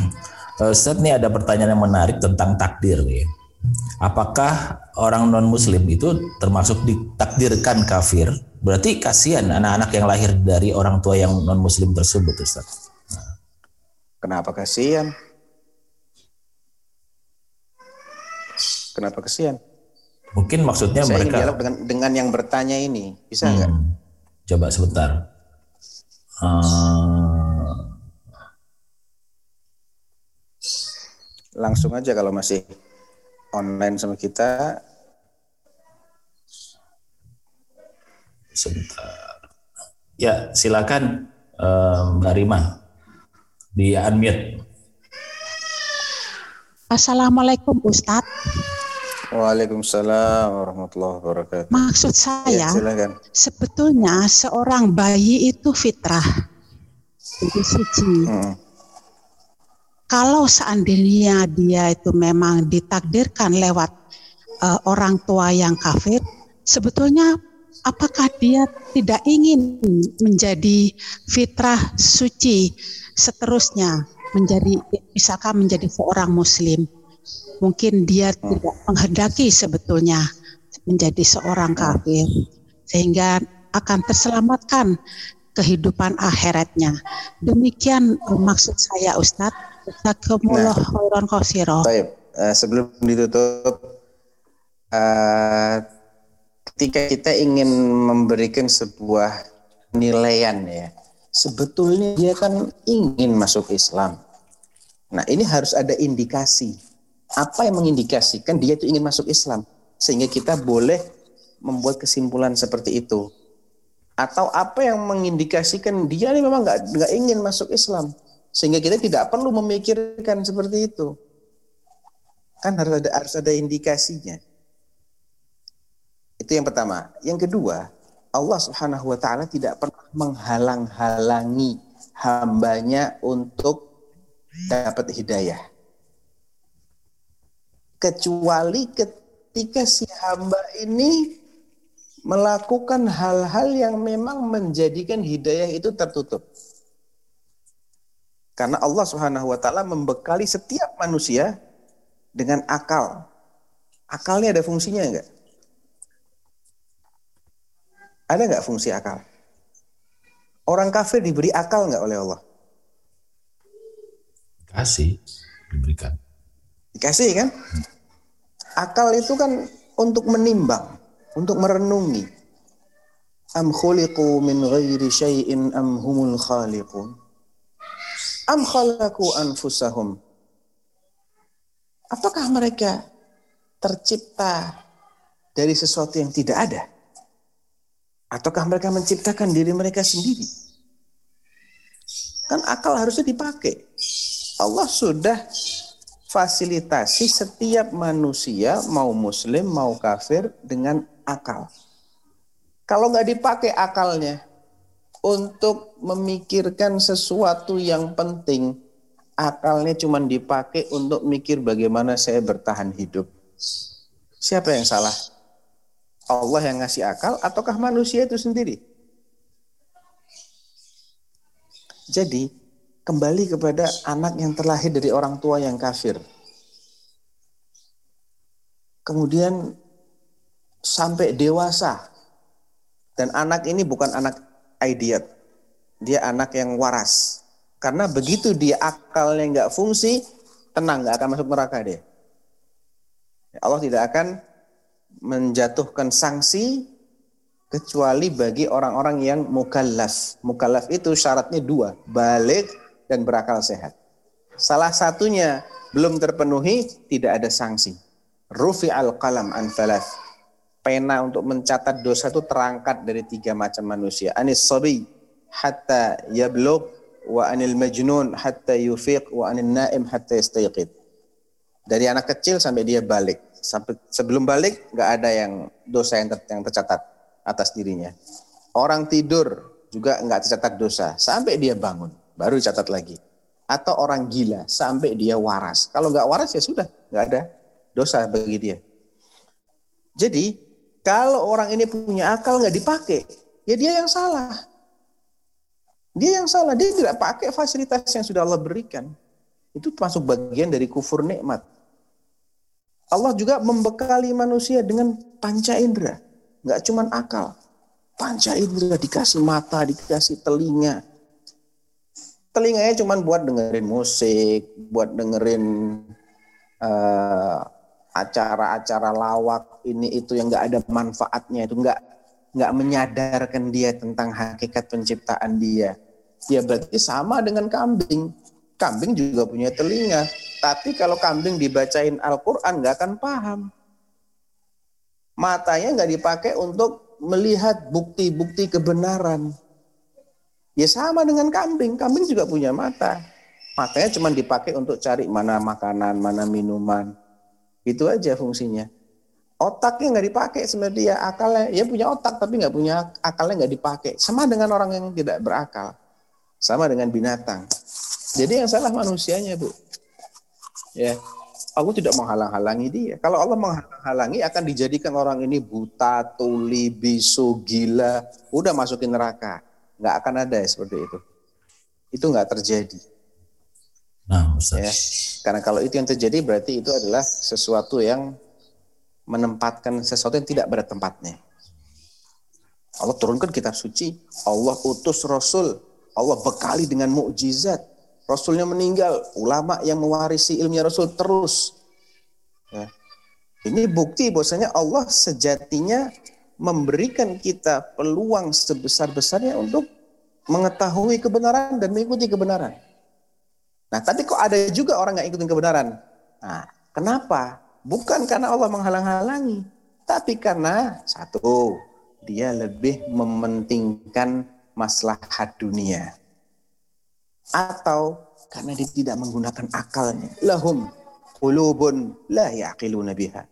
Ustaz ini ada pertanyaan yang menarik tentang takdir nih. Apakah orang non muslim itu termasuk ditakdirkan kafir? Berarti kasihan anak-anak yang lahir dari orang tua yang non muslim tersebut Ustaz. Kenapa kasihan? Kenapa kasihan? Mungkin maksudnya Saya mereka dialog dengan dengan yang bertanya ini. Bisa nggak? Hmm, coba sebentar. Uh, Langsung aja kalau masih online sama kita. sebentar. Ya, silakan uh, Mbak Rima di unmute. Assalamualaikum Ustadz. Waalaikumsalam warahmatullahi wabarakatuh. Maksud saya, Ya, silakan. sebetulnya seorang bayi itu fitrah, itu suci. Hmm. Kalau seandainya dia itu memang ditakdirkan lewat eh, orang tua yang kafir, sebetulnya apakah dia tidak ingin menjadi fitrah suci seterusnya menjadi misalkan menjadi seorang muslim? Mungkin dia tidak menghendaki sebetulnya menjadi seorang kafir sehingga akan terselamatkan kehidupan akhiratnya. Demikian eh, maksud saya Ustadz. Jazakumullah khairan qasiro. Baik, eh, sebelum ditutup, eh, ketika kita ingin memberikan sebuah penilaian ya, sebetulnya dia kan ingin masuk Islam. Nah ini harus ada indikasi. Apa yang mengindikasikan dia itu ingin masuk Islam? Sehingga kita boleh membuat kesimpulan seperti itu. Atau apa yang mengindikasikan dia ini memang nggak nggak ingin masuk Islam? Sehingga kita tidak perlu memikirkan seperti itu. Kan harus ada harus ada indikasinya. Itu yang pertama. Yang kedua, Allah Subhanahu wa taala tidak pernah menghalang-halangi hambanya untuk dapat hidayah. Kecuali ketika si hamba ini melakukan hal-hal yang memang menjadikan hidayah itu tertutup. Karena Allah Subhanahu wa taala membekali setiap manusia dengan akal. Akalnya ada fungsinya enggak? Ada enggak fungsi akal? Orang kafir diberi akal enggak oleh Allah? Kasih diberikan. Dikasih kan? Akal itu kan untuk menimbang, untuk merenungi. Am khuliqu min ghairi syai'in am humul khaliqun? Am khalaqu anfusahum? Apakah mereka tercipta dari sesuatu yang tidak ada? Ataukah mereka menciptakan diri mereka sendiri? Kan akal harusnya dipakai. Allah sudah fasilitasi setiap manusia mau muslim mau kafir dengan akal. Kalau nggak dipakai akalnya untuk memikirkan sesuatu yang penting, akalnya cuma dipakai untuk mikir bagaimana saya bertahan hidup. Siapa yang salah? Allah yang ngasih akal ataukah manusia itu sendiri? Jadi kembali kepada anak yang terlahir dari orang tua yang kafir. kemudian sampai dewasa. Dan anak ini bukan anak idiot. Dia anak yang waras. Karena begitu dia akalnya nggak fungsi, tenang nggak akan masuk neraka dia. Allah tidak akan menjatuhkan sanksi kecuali bagi orang-orang yang mukallaf. Mukallaf itu syaratnya dua, balik dan berakal sehat. Salah satunya belum terpenuhi, tidak ada sanksi. Rufi al-qalam an thalath. Pena untuk mencatat dosa itu terangkat dari tiga macam manusia. Anis sabi hatta yablug wa anil majnun hatta yufiq wa anil naim hatta yastayqid. Dari anak kecil sampai dia balik. Sampai sebelum balik nggak ada yang dosa yang, ter, yang tercatat atas dirinya. Orang tidur juga nggak tercatat dosa sampai dia bangun baru dicatat lagi. Atau orang gila sampai dia waras. Kalau nggak waras ya sudah nggak ada dosa bagi dia. Jadi kalau orang ini punya akal nggak dipakai, ya dia yang salah. Dia yang salah, dia tidak pakai fasilitas yang sudah Allah berikan. Itu termasuk bagian dari kufur nikmat. Allah juga membekali manusia dengan panca indera. Nggak cuma akal. Panca indera dikasih mata, dikasih telinga. Telinganya cuma buat dengerin musik, buat dengerin uh, acara-acara lawak ini itu yang nggak ada manfaatnya itu nggak nggak menyadarkan dia tentang hakikat penciptaan dia. Ya berarti sama dengan kambing. Kambing juga punya telinga. Tapi kalau kambing dibacain Al-Quran nggak akan paham. Matanya nggak dipakai untuk melihat bukti-bukti kebenaran ya sama dengan kambing kambing juga punya mata matanya cuma dipakai untuk cari mana makanan mana minuman itu aja fungsinya. Otaknya nggak dipakai sebenarnya dia akalnya, ya punya otak tapi nggak punya akalnya nggak dipakai. Sama dengan orang yang tidak berakal, sama dengan binatang. Jadi yang salah manusianya bu. Ya, aku tidak menghalang-halangi dia. Kalau Allah menghalangi akan dijadikan orang ini buta, tuli, bisu, gila, udah masukin neraka. Nggak akan ada ya seperti itu. Itu nggak terjadi. Nah, Ustaz. Ya. Karena kalau itu yang terjadi berarti itu adalah sesuatu yang menempatkan sesuatu yang tidak pada tempatnya. Allah turunkan kitab suci, Allah utus Rasul, Allah bekali dengan mukjizat. Rasulnya meninggal, ulama yang mewarisi ilmunya Rasul terus. Ya. Ini bukti bahwasanya Allah sejatinya memberikan kita peluang sebesar-besarnya untuk mengetahui kebenaran dan mengikuti kebenaran. Nah, tapi kok ada juga orang nggak ikutin kebenaran. Nah, kenapa? Bukan karena Allah menghalang-halangi, tapi karena satu, dia lebih mementingkan maslahat dunia. Atau karena dia tidak menggunakan akalnya. Lahum qulubun la yaqiluna biha.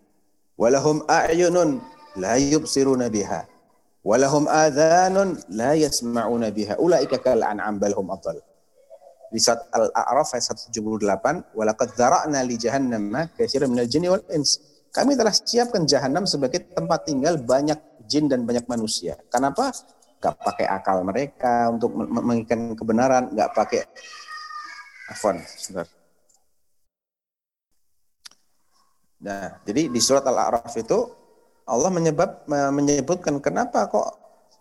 Walahum a'yunun la yubsiruna biha. Walahum adhanun la yasma'una biha. Ulaika kal an'am bal hum adall di surat Al-A'raf ayat 178, "Walaqad dzara'na li jahannam katsiran minal jinni wal ins." Kami telah siapkan jahanam sebagai tempat tinggal banyak jin dan banyak manusia. Kenapa? Gak pakai akal mereka untuk mengikat kebenaran, gak pakai sebentar. Nah, jadi di surat Al-A'raf itu Allah menyebab menyebutkan kenapa kok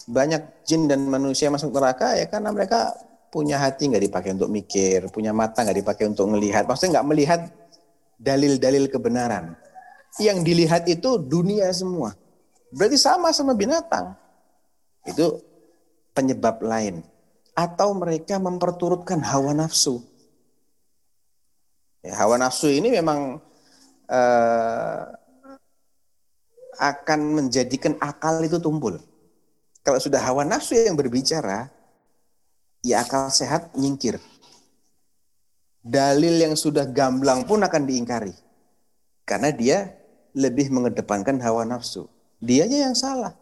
banyak jin dan manusia masuk neraka ya karena mereka punya hati nggak dipakai untuk mikir, punya mata nggak dipakai untuk melihat. Maksudnya nggak melihat dalil-dalil kebenaran. Yang dilihat itu dunia semua. Berarti sama sama binatang. Itu penyebab lain. Atau mereka memperturutkan hawa nafsu. Ya, hawa nafsu ini memang uh, akan menjadikan akal itu tumpul. Kalau sudah hawa nafsu yang berbicara, ya akal sehat nyingkir. Dalil yang sudah gamblang pun akan diingkari. Karena dia lebih mengedepankan hawa nafsu. Dianya yang salah.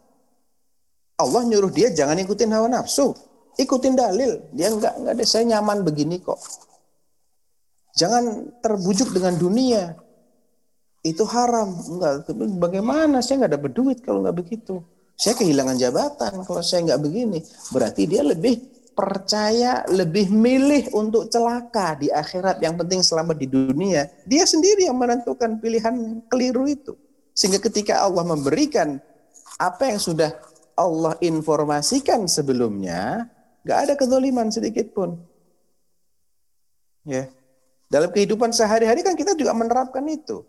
Allah nyuruh dia jangan ikutin hawa nafsu. Ikutin dalil. Dia enggak, enggak deh, saya nyaman begini kok. Jangan terbujuk dengan dunia. Itu haram. Enggak, bagaimana? Saya enggak dapat duit kalau enggak begitu. Saya kehilangan jabatan kalau saya enggak begini. Berarti dia lebih percaya lebih milih untuk celaka di akhirat yang penting selamat di dunia dia sendiri yang menentukan pilihan keliru itu Sehingga ketika Allah memberikan apa yang sudah Allah informasikan sebelumnya, nggak ada kezaliman sedikit pun. Ya. Dalam kehidupan sehari-hari kan kita juga menerapkan itu.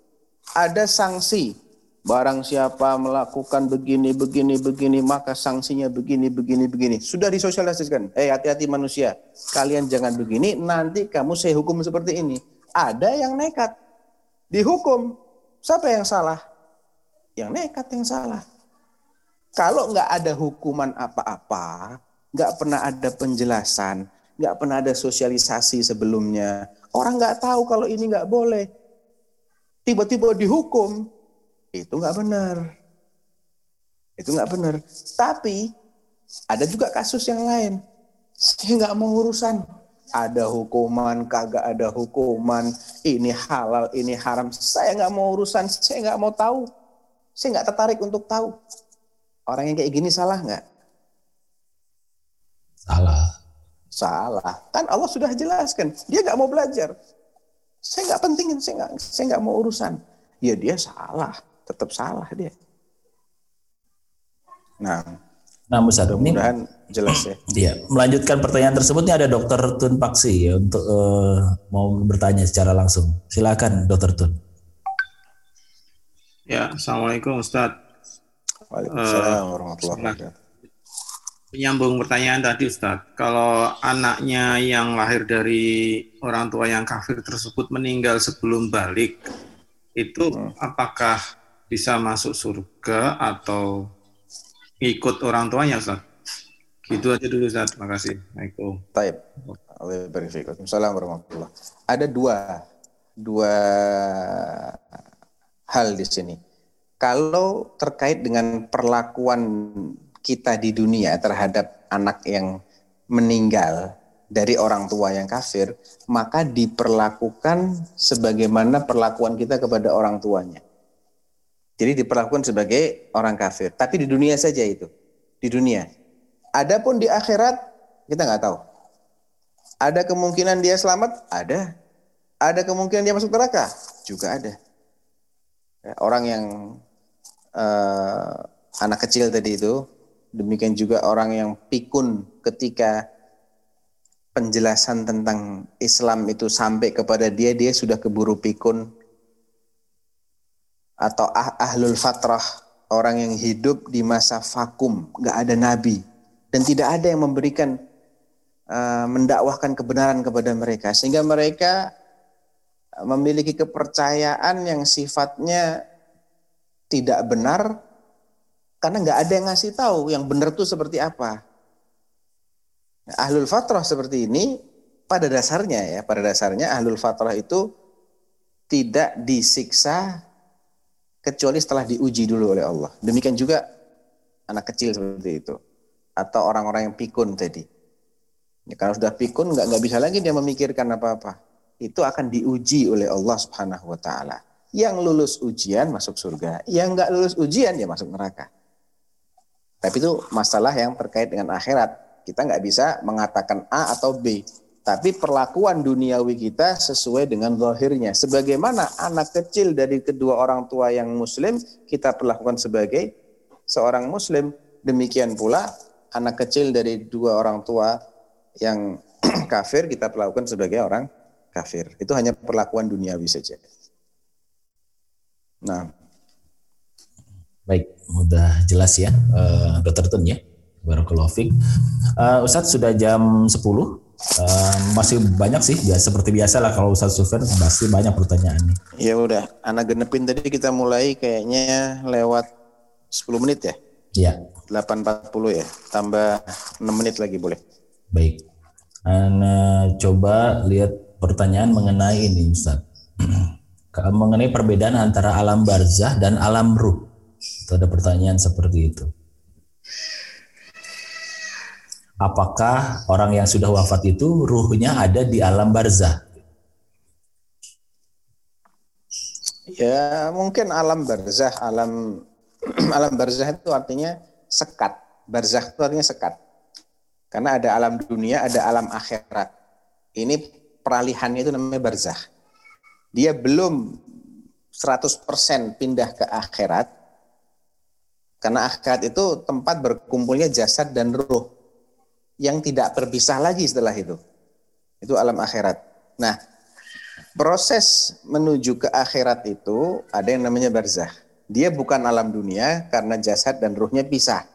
Ada sanksi. Barang siapa melakukan begini, begini, begini, maka sanksinya begini, begini, begini. Sudah disosialisasikan. Eh, hati-hati manusia. Kalian jangan begini, nanti kamu saya hukum seperti ini. Ada yang nekat. Dihukum. Siapa yang salah? Yang nekat yang salah. Kalau nggak ada hukuman apa-apa, nggak pernah ada penjelasan, nggak pernah ada sosialisasi sebelumnya, orang nggak tahu kalau ini nggak boleh, tiba-tiba dihukum, itu nggak benar. Itu nggak benar. Tapi ada juga kasus yang lain. Saya nggak mau urusan. Ada hukuman, kagak ada hukuman. Ini halal, ini haram. Saya nggak mau urusan. Saya nggak mau tahu. Saya nggak tertarik untuk tahu. Orang yang kayak gini salah nggak? Salah. Salah. Kan Allah sudah jelaskan. Dia nggak mau belajar. Saya nggak pentingin. Saya nggak saya nggak mau urusan. Ya dia salah. Tetap salah dia. Nah, Nah, Ustaz, ini mudah-mudahan jelas ya. Iya, melanjutkan pertanyaan tersebut ini ada Dokter Tun Paksi ya untuk eh, mau bertanya secara langsung. Silakan Dokter Tun. Ya, Assalamualaikum Ustadz. Waalaikumsalam warahmatullahi Bismillah. wabarakatuh. Menyambung pertanyaan tadi Ustadz, kalau anaknya yang lahir dari orang tua yang kafir tersebut meninggal sebelum balik, itu apakah bisa masuk surga atau ikut orang tuanya Ustadz? Gitu aja dulu Ustadz, terima kasih. Assalamualaikum. Taib. Waalaikumsalam warahmatullah. Ada dua dua hal di sini. Kalau terkait dengan perlakuan kita di dunia terhadap anak yang meninggal dari orang tua yang kafir, maka diperlakukan sebagaimana perlakuan kita kepada orang tuanya. Jadi diperlakukan sebagai orang kafir. Tapi di dunia saja itu. Di dunia. Adapun di akhirat, kita nggak tahu. Ada kemungkinan dia selamat? Ada. Ada kemungkinan dia masuk neraka? Juga ada. Ya, orang yang eh, anak kecil tadi itu, demikian juga orang yang pikun ketika penjelasan tentang Islam itu sampai kepada dia, dia sudah keburu pikun. Atau ah, ahlul fatrah orang yang hidup di masa vakum nggak ada nabi. Dan tidak ada yang memberikan uh, mendakwahkan kebenaran kepada mereka. Sehingga mereka memiliki kepercayaan yang sifatnya tidak benar karena nggak ada yang ngasih tahu yang benar itu seperti apa ahlul fatrah seperti ini pada dasarnya ya pada dasarnya ahlul fatrah itu tidak disiksa kecuali setelah diuji dulu oleh Allah. Demikian juga anak kecil seperti itu atau orang-orang yang pikun tadi. Ya, kalau sudah pikun nggak nggak bisa lagi dia memikirkan apa-apa. Itu akan diuji oleh Allah Subhanahu wa taala. Yang lulus ujian masuk surga, yang nggak lulus ujian ya masuk neraka. Tapi itu masalah yang terkait dengan akhirat. Kita nggak bisa mengatakan A atau B. Tapi perlakuan duniawi kita sesuai dengan zahirnya. Sebagaimana anak kecil dari kedua orang tua yang muslim, kita perlakukan sebagai seorang muslim. Demikian pula anak kecil dari dua orang tua yang kafir, kita perlakukan sebagai orang kafir. Itu hanya perlakuan duniawi saja. Nah, Baik, udah jelas ya, eh, Dokter Tun ya. Barakallahu fiik. Eh, Ustadz sudah jam 10. Eh, masih banyak sih, ya seperti biasa lah kalau Ustadz Sufyan pasti banyak pertanyaan nih. ya udah. Anak genepin tadi kita mulai kayaknya lewat 10 menit ya. Ya, 8.40 ya. Tambah 6 menit lagi boleh. baik. Ana coba lihat pertanyaan mengenai ini Ustaz. Mengenai perbedaan antara alam barzah dan alam ruh. Itu ada pertanyaan seperti itu. Apakah orang yang sudah wafat itu ruhnya ada di alam barzah? Ya mungkin alam barzah, alam alam barzah itu artinya sekat. Barzah itu artinya sekat. Karena ada alam dunia, ada alam akhirat. Ini peralihannya itu namanya barzah. Dia belum 100% pindah ke akhirat, karena akhirat itu tempat berkumpulnya jasad dan ruh yang tidak berpisah lagi setelah itu. Itu alam akhirat. Nah, proses menuju ke akhirat itu ada yang namanya barzah. Dia bukan alam dunia karena jasad dan ruhnya pisah.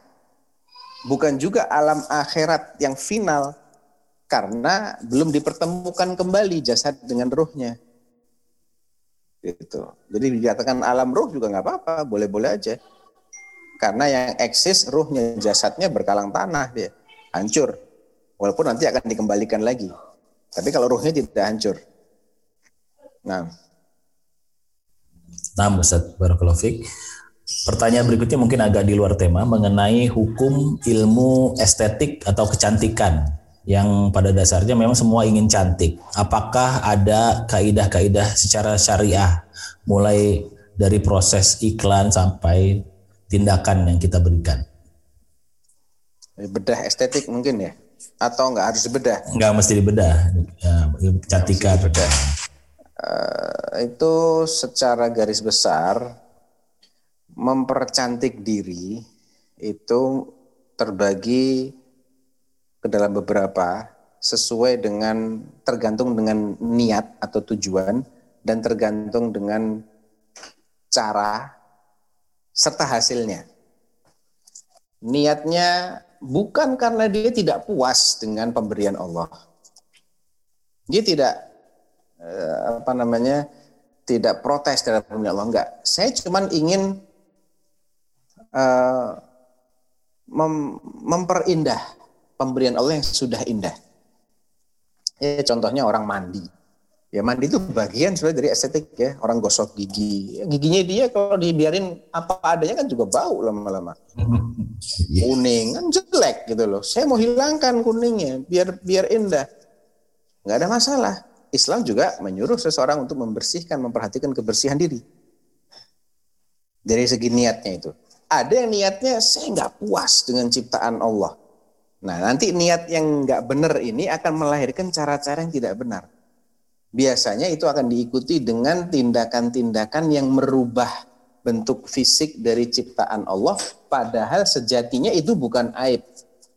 Bukan juga alam akhirat yang final karena belum dipertemukan kembali jasad dengan ruhnya. Gitu. Jadi dikatakan alam ruh juga nggak apa-apa, boleh-boleh aja. Karena yang eksis ruhnya, jasadnya berkalang tanah dia, hancur. Walaupun nanti akan dikembalikan lagi. Tapi kalau ruhnya tidak hancur. Nah. Nah, Ustaz Barakalofik. Pertanyaan berikutnya mungkin agak di luar tema mengenai hukum ilmu estetik atau kecantikan yang pada dasarnya memang semua ingin cantik. Apakah ada kaidah-kaidah secara syariah mulai dari proses iklan sampai tindakan yang kita berikan? Bedah estetik mungkin ya? Atau nggak harus bedah? Nggak mesti dibedah, ya, kecantikan. Bedah. Uh, itu secara garis besar mempercantik diri itu terbagi ke dalam beberapa sesuai dengan tergantung dengan niat atau tujuan dan tergantung dengan cara serta hasilnya. Niatnya bukan karena dia tidak puas dengan pemberian Allah. Dia tidak eh, apa namanya? tidak protes terhadap pemberian Allah enggak. Saya cuma ingin uh, mem memperindah pemberian Allah yang sudah indah. Ya, contohnya orang mandi. Ya mandi itu bagian sebenarnya dari estetik ya. Orang gosok gigi. Giginya dia kalau dibiarin apa adanya kan juga bau lama-lama. Kuning kan jelek gitu loh. Saya mau hilangkan kuningnya biar biar indah. Nggak ada masalah. Islam juga menyuruh seseorang untuk membersihkan, memperhatikan kebersihan diri. Dari segi niatnya itu. Ada yang niatnya saya nggak puas dengan ciptaan Allah. Nah, nanti niat yang nggak benar ini akan melahirkan cara-cara yang tidak benar. Biasanya itu akan diikuti dengan tindakan-tindakan yang merubah bentuk fisik dari ciptaan Allah, padahal sejatinya itu bukan aib.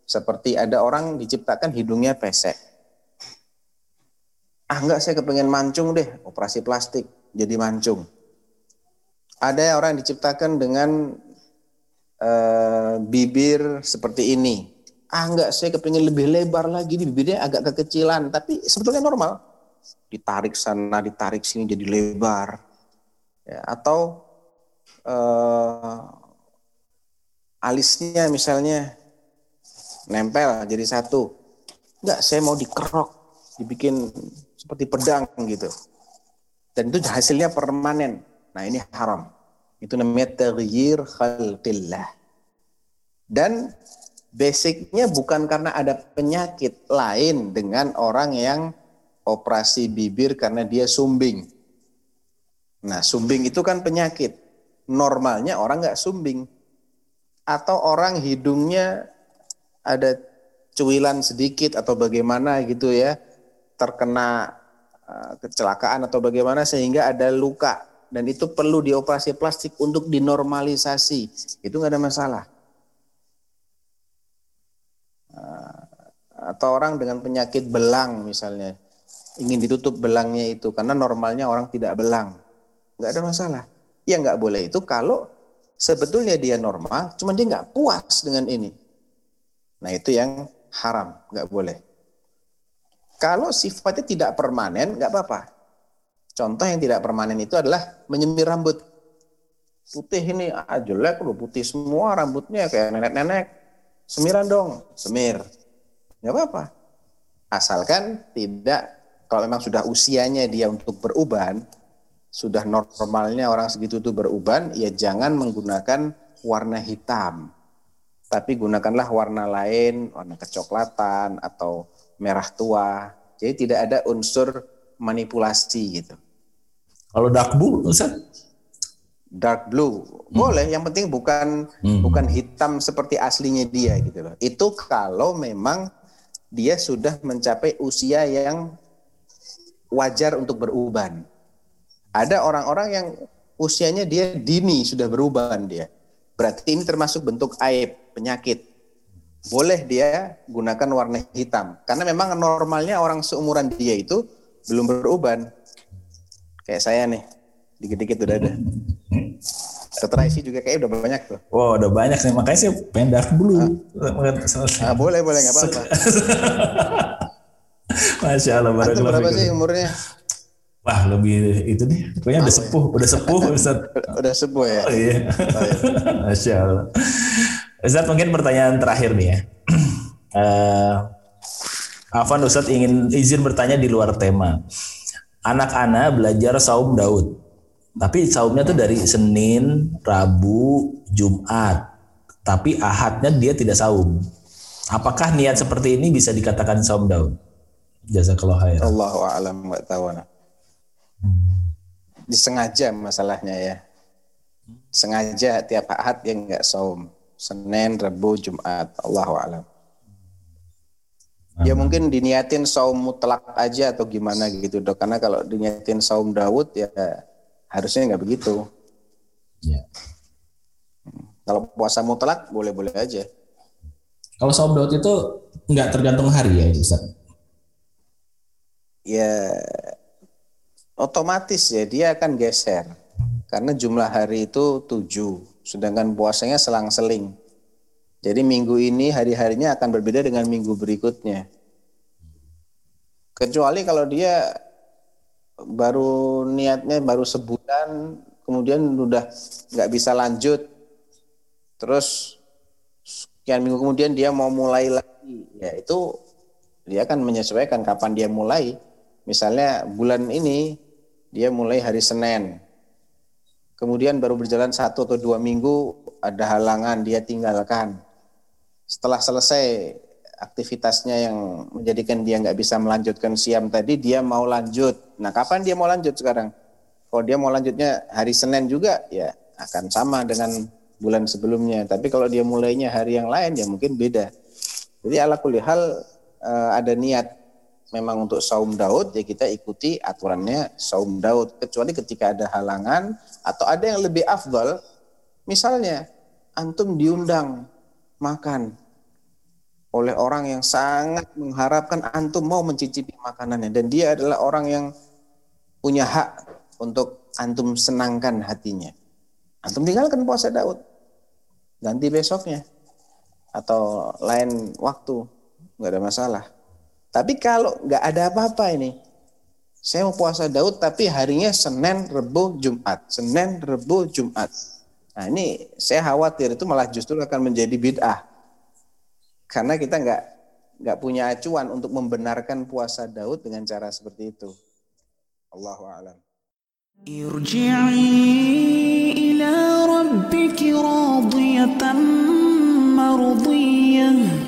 Seperti ada orang diciptakan hidungnya pesek. Ah enggak, saya kepengen mancung deh, operasi plastik, jadi mancung. Ada orang diciptakan dengan uh, bibir seperti ini, ah enggak saya kepingin lebih lebar lagi bibirnya agak kekecilan tapi sebetulnya normal ditarik sana ditarik sini jadi lebar. Ya, atau uh, alisnya misalnya nempel jadi satu. Enggak saya mau dikerok dibikin seperti pedang gitu. Dan itu hasilnya permanen. Nah ini haram. Itu namanya taghyir khalqillah. Dan basicnya bukan karena ada penyakit lain dengan orang yang operasi bibir karena dia sumbing. Nah, sumbing itu kan penyakit. Normalnya orang nggak sumbing. Atau orang hidungnya ada cuilan sedikit atau bagaimana gitu ya, terkena eh, kecelakaan atau bagaimana sehingga ada luka dan itu perlu dioperasi plastik untuk dinormalisasi. Itu nggak ada masalah. Eh, atau orang dengan penyakit belang misalnya ingin ditutup belangnya itu karena normalnya orang tidak belang. Nggak ada masalah. Ya nggak boleh itu kalau sebetulnya dia normal cuma dia nggak puas dengan ini. Nah itu yang haram nggak boleh. Kalau sifatnya tidak permanen nggak apa-apa. Contoh yang tidak permanen itu adalah menyemir rambut. Putih ini ah, jelek loh putih semua rambutnya kayak nenek-nenek. Semiran dong, semir. Nggak apa-apa. Asalkan tidak, kalau memang sudah usianya dia untuk beruban, sudah normalnya orang segitu itu beruban, ya jangan menggunakan warna hitam. Tapi gunakanlah warna lain, warna kecoklatan atau merah tua. Jadi tidak ada unsur manipulasi gitu. Kalau dark blue, Ustaz? dark blue boleh yang penting bukan hmm. bukan hitam seperti aslinya dia gitu loh itu kalau memang dia sudah mencapai usia yang wajar untuk beruban ada orang-orang yang usianya dia dini sudah beruban dia. Berarti ini termasuk bentuk aib, penyakit. Boleh dia gunakan warna hitam karena memang normalnya orang seumuran dia itu belum beruban. Kayak saya nih, dikit-dikit udah ada. Dokter Aisy juga kayak udah banyak tuh. Wow, udah banyak nih. Makanya saya pengen dark blue. Ah, boleh, boleh, nggak apa-apa. Masya Allah. Antum barakallahu berapa sih umurnya? Wah, lebih itu nih. Pokoknya udah sepuh. Udah sepuh, Ustaz. Udah sepuh ya? Oh iya. Masya Allah. Ustaz mungkin pertanyaan terakhir nih ya. Eh, Afan Ustaz ingin izin bertanya di luar tema. Anak-anak belajar saum Daud. Tapi saumnya tuh dari Senin, Rabu, Jumat. Tapi Ahadnya dia tidak saum. Apakah niat seperti ini bisa dikatakan saum Daud? Jazakallah khair. Allahu a'lam nggak tahu nah. Disengaja masalahnya ya. Sengaja tiap ahad yang nggak saum. Senin, Rabu, Jumat. Allahu a'lam. Ya mungkin diniatin saum mutlak aja atau gimana gitu dok. Karena kalau diniatin saum Daud ya harusnya nggak begitu. Ya. Kalau puasa mutlak boleh-boleh aja. Kalau saum Daud itu nggak tergantung hari ya Ustaz? Ya otomatis ya dia akan geser. Karena jumlah hari itu tujuh sedangkan puasanya selang-seling. Jadi minggu ini hari-harinya akan berbeda dengan minggu berikutnya. Kecuali kalau dia baru niatnya baru sebulan kemudian udah nggak bisa lanjut terus sekian minggu kemudian dia mau mulai lagi. Ya itu dia akan menyesuaikan kapan dia mulai Misalnya bulan ini dia mulai hari Senin. Kemudian baru berjalan satu atau dua minggu ada halangan dia tinggalkan. Setelah selesai aktivitasnya yang menjadikan dia nggak bisa melanjutkan siam tadi, dia mau lanjut. Nah kapan dia mau lanjut sekarang? Kalau dia mau lanjutnya hari Senin juga, ya akan sama dengan bulan sebelumnya. Tapi kalau dia mulainya hari yang lain, ya mungkin beda. Jadi ala kulli hal eh, ada niat memang untuk saum Daud ya kita ikuti aturannya saum Daud. Kecuali ketika ada halangan atau ada yang lebih afdal misalnya antum diundang makan oleh orang yang sangat mengharapkan antum mau mencicipi makanannya. Dan dia adalah orang yang punya hak untuk antum senangkan hatinya. Antum tinggalkan puasa Daud. Ganti besoknya. Atau lain waktu. Nggak ada masalah tapi kalau nggak ada apa-apa ini, saya mau puasa Daud tapi harinya Senin, Rebo Jumat. Senin, Rebo Jumat. Nah ini saya khawatir itu malah justru akan menjadi bid'ah. Karena kita nggak nggak punya acuan untuk membenarkan puasa Daud dengan cara seperti itu. Allahu a'lam. Irji'i ila rabbiki radiyatan marudiyah.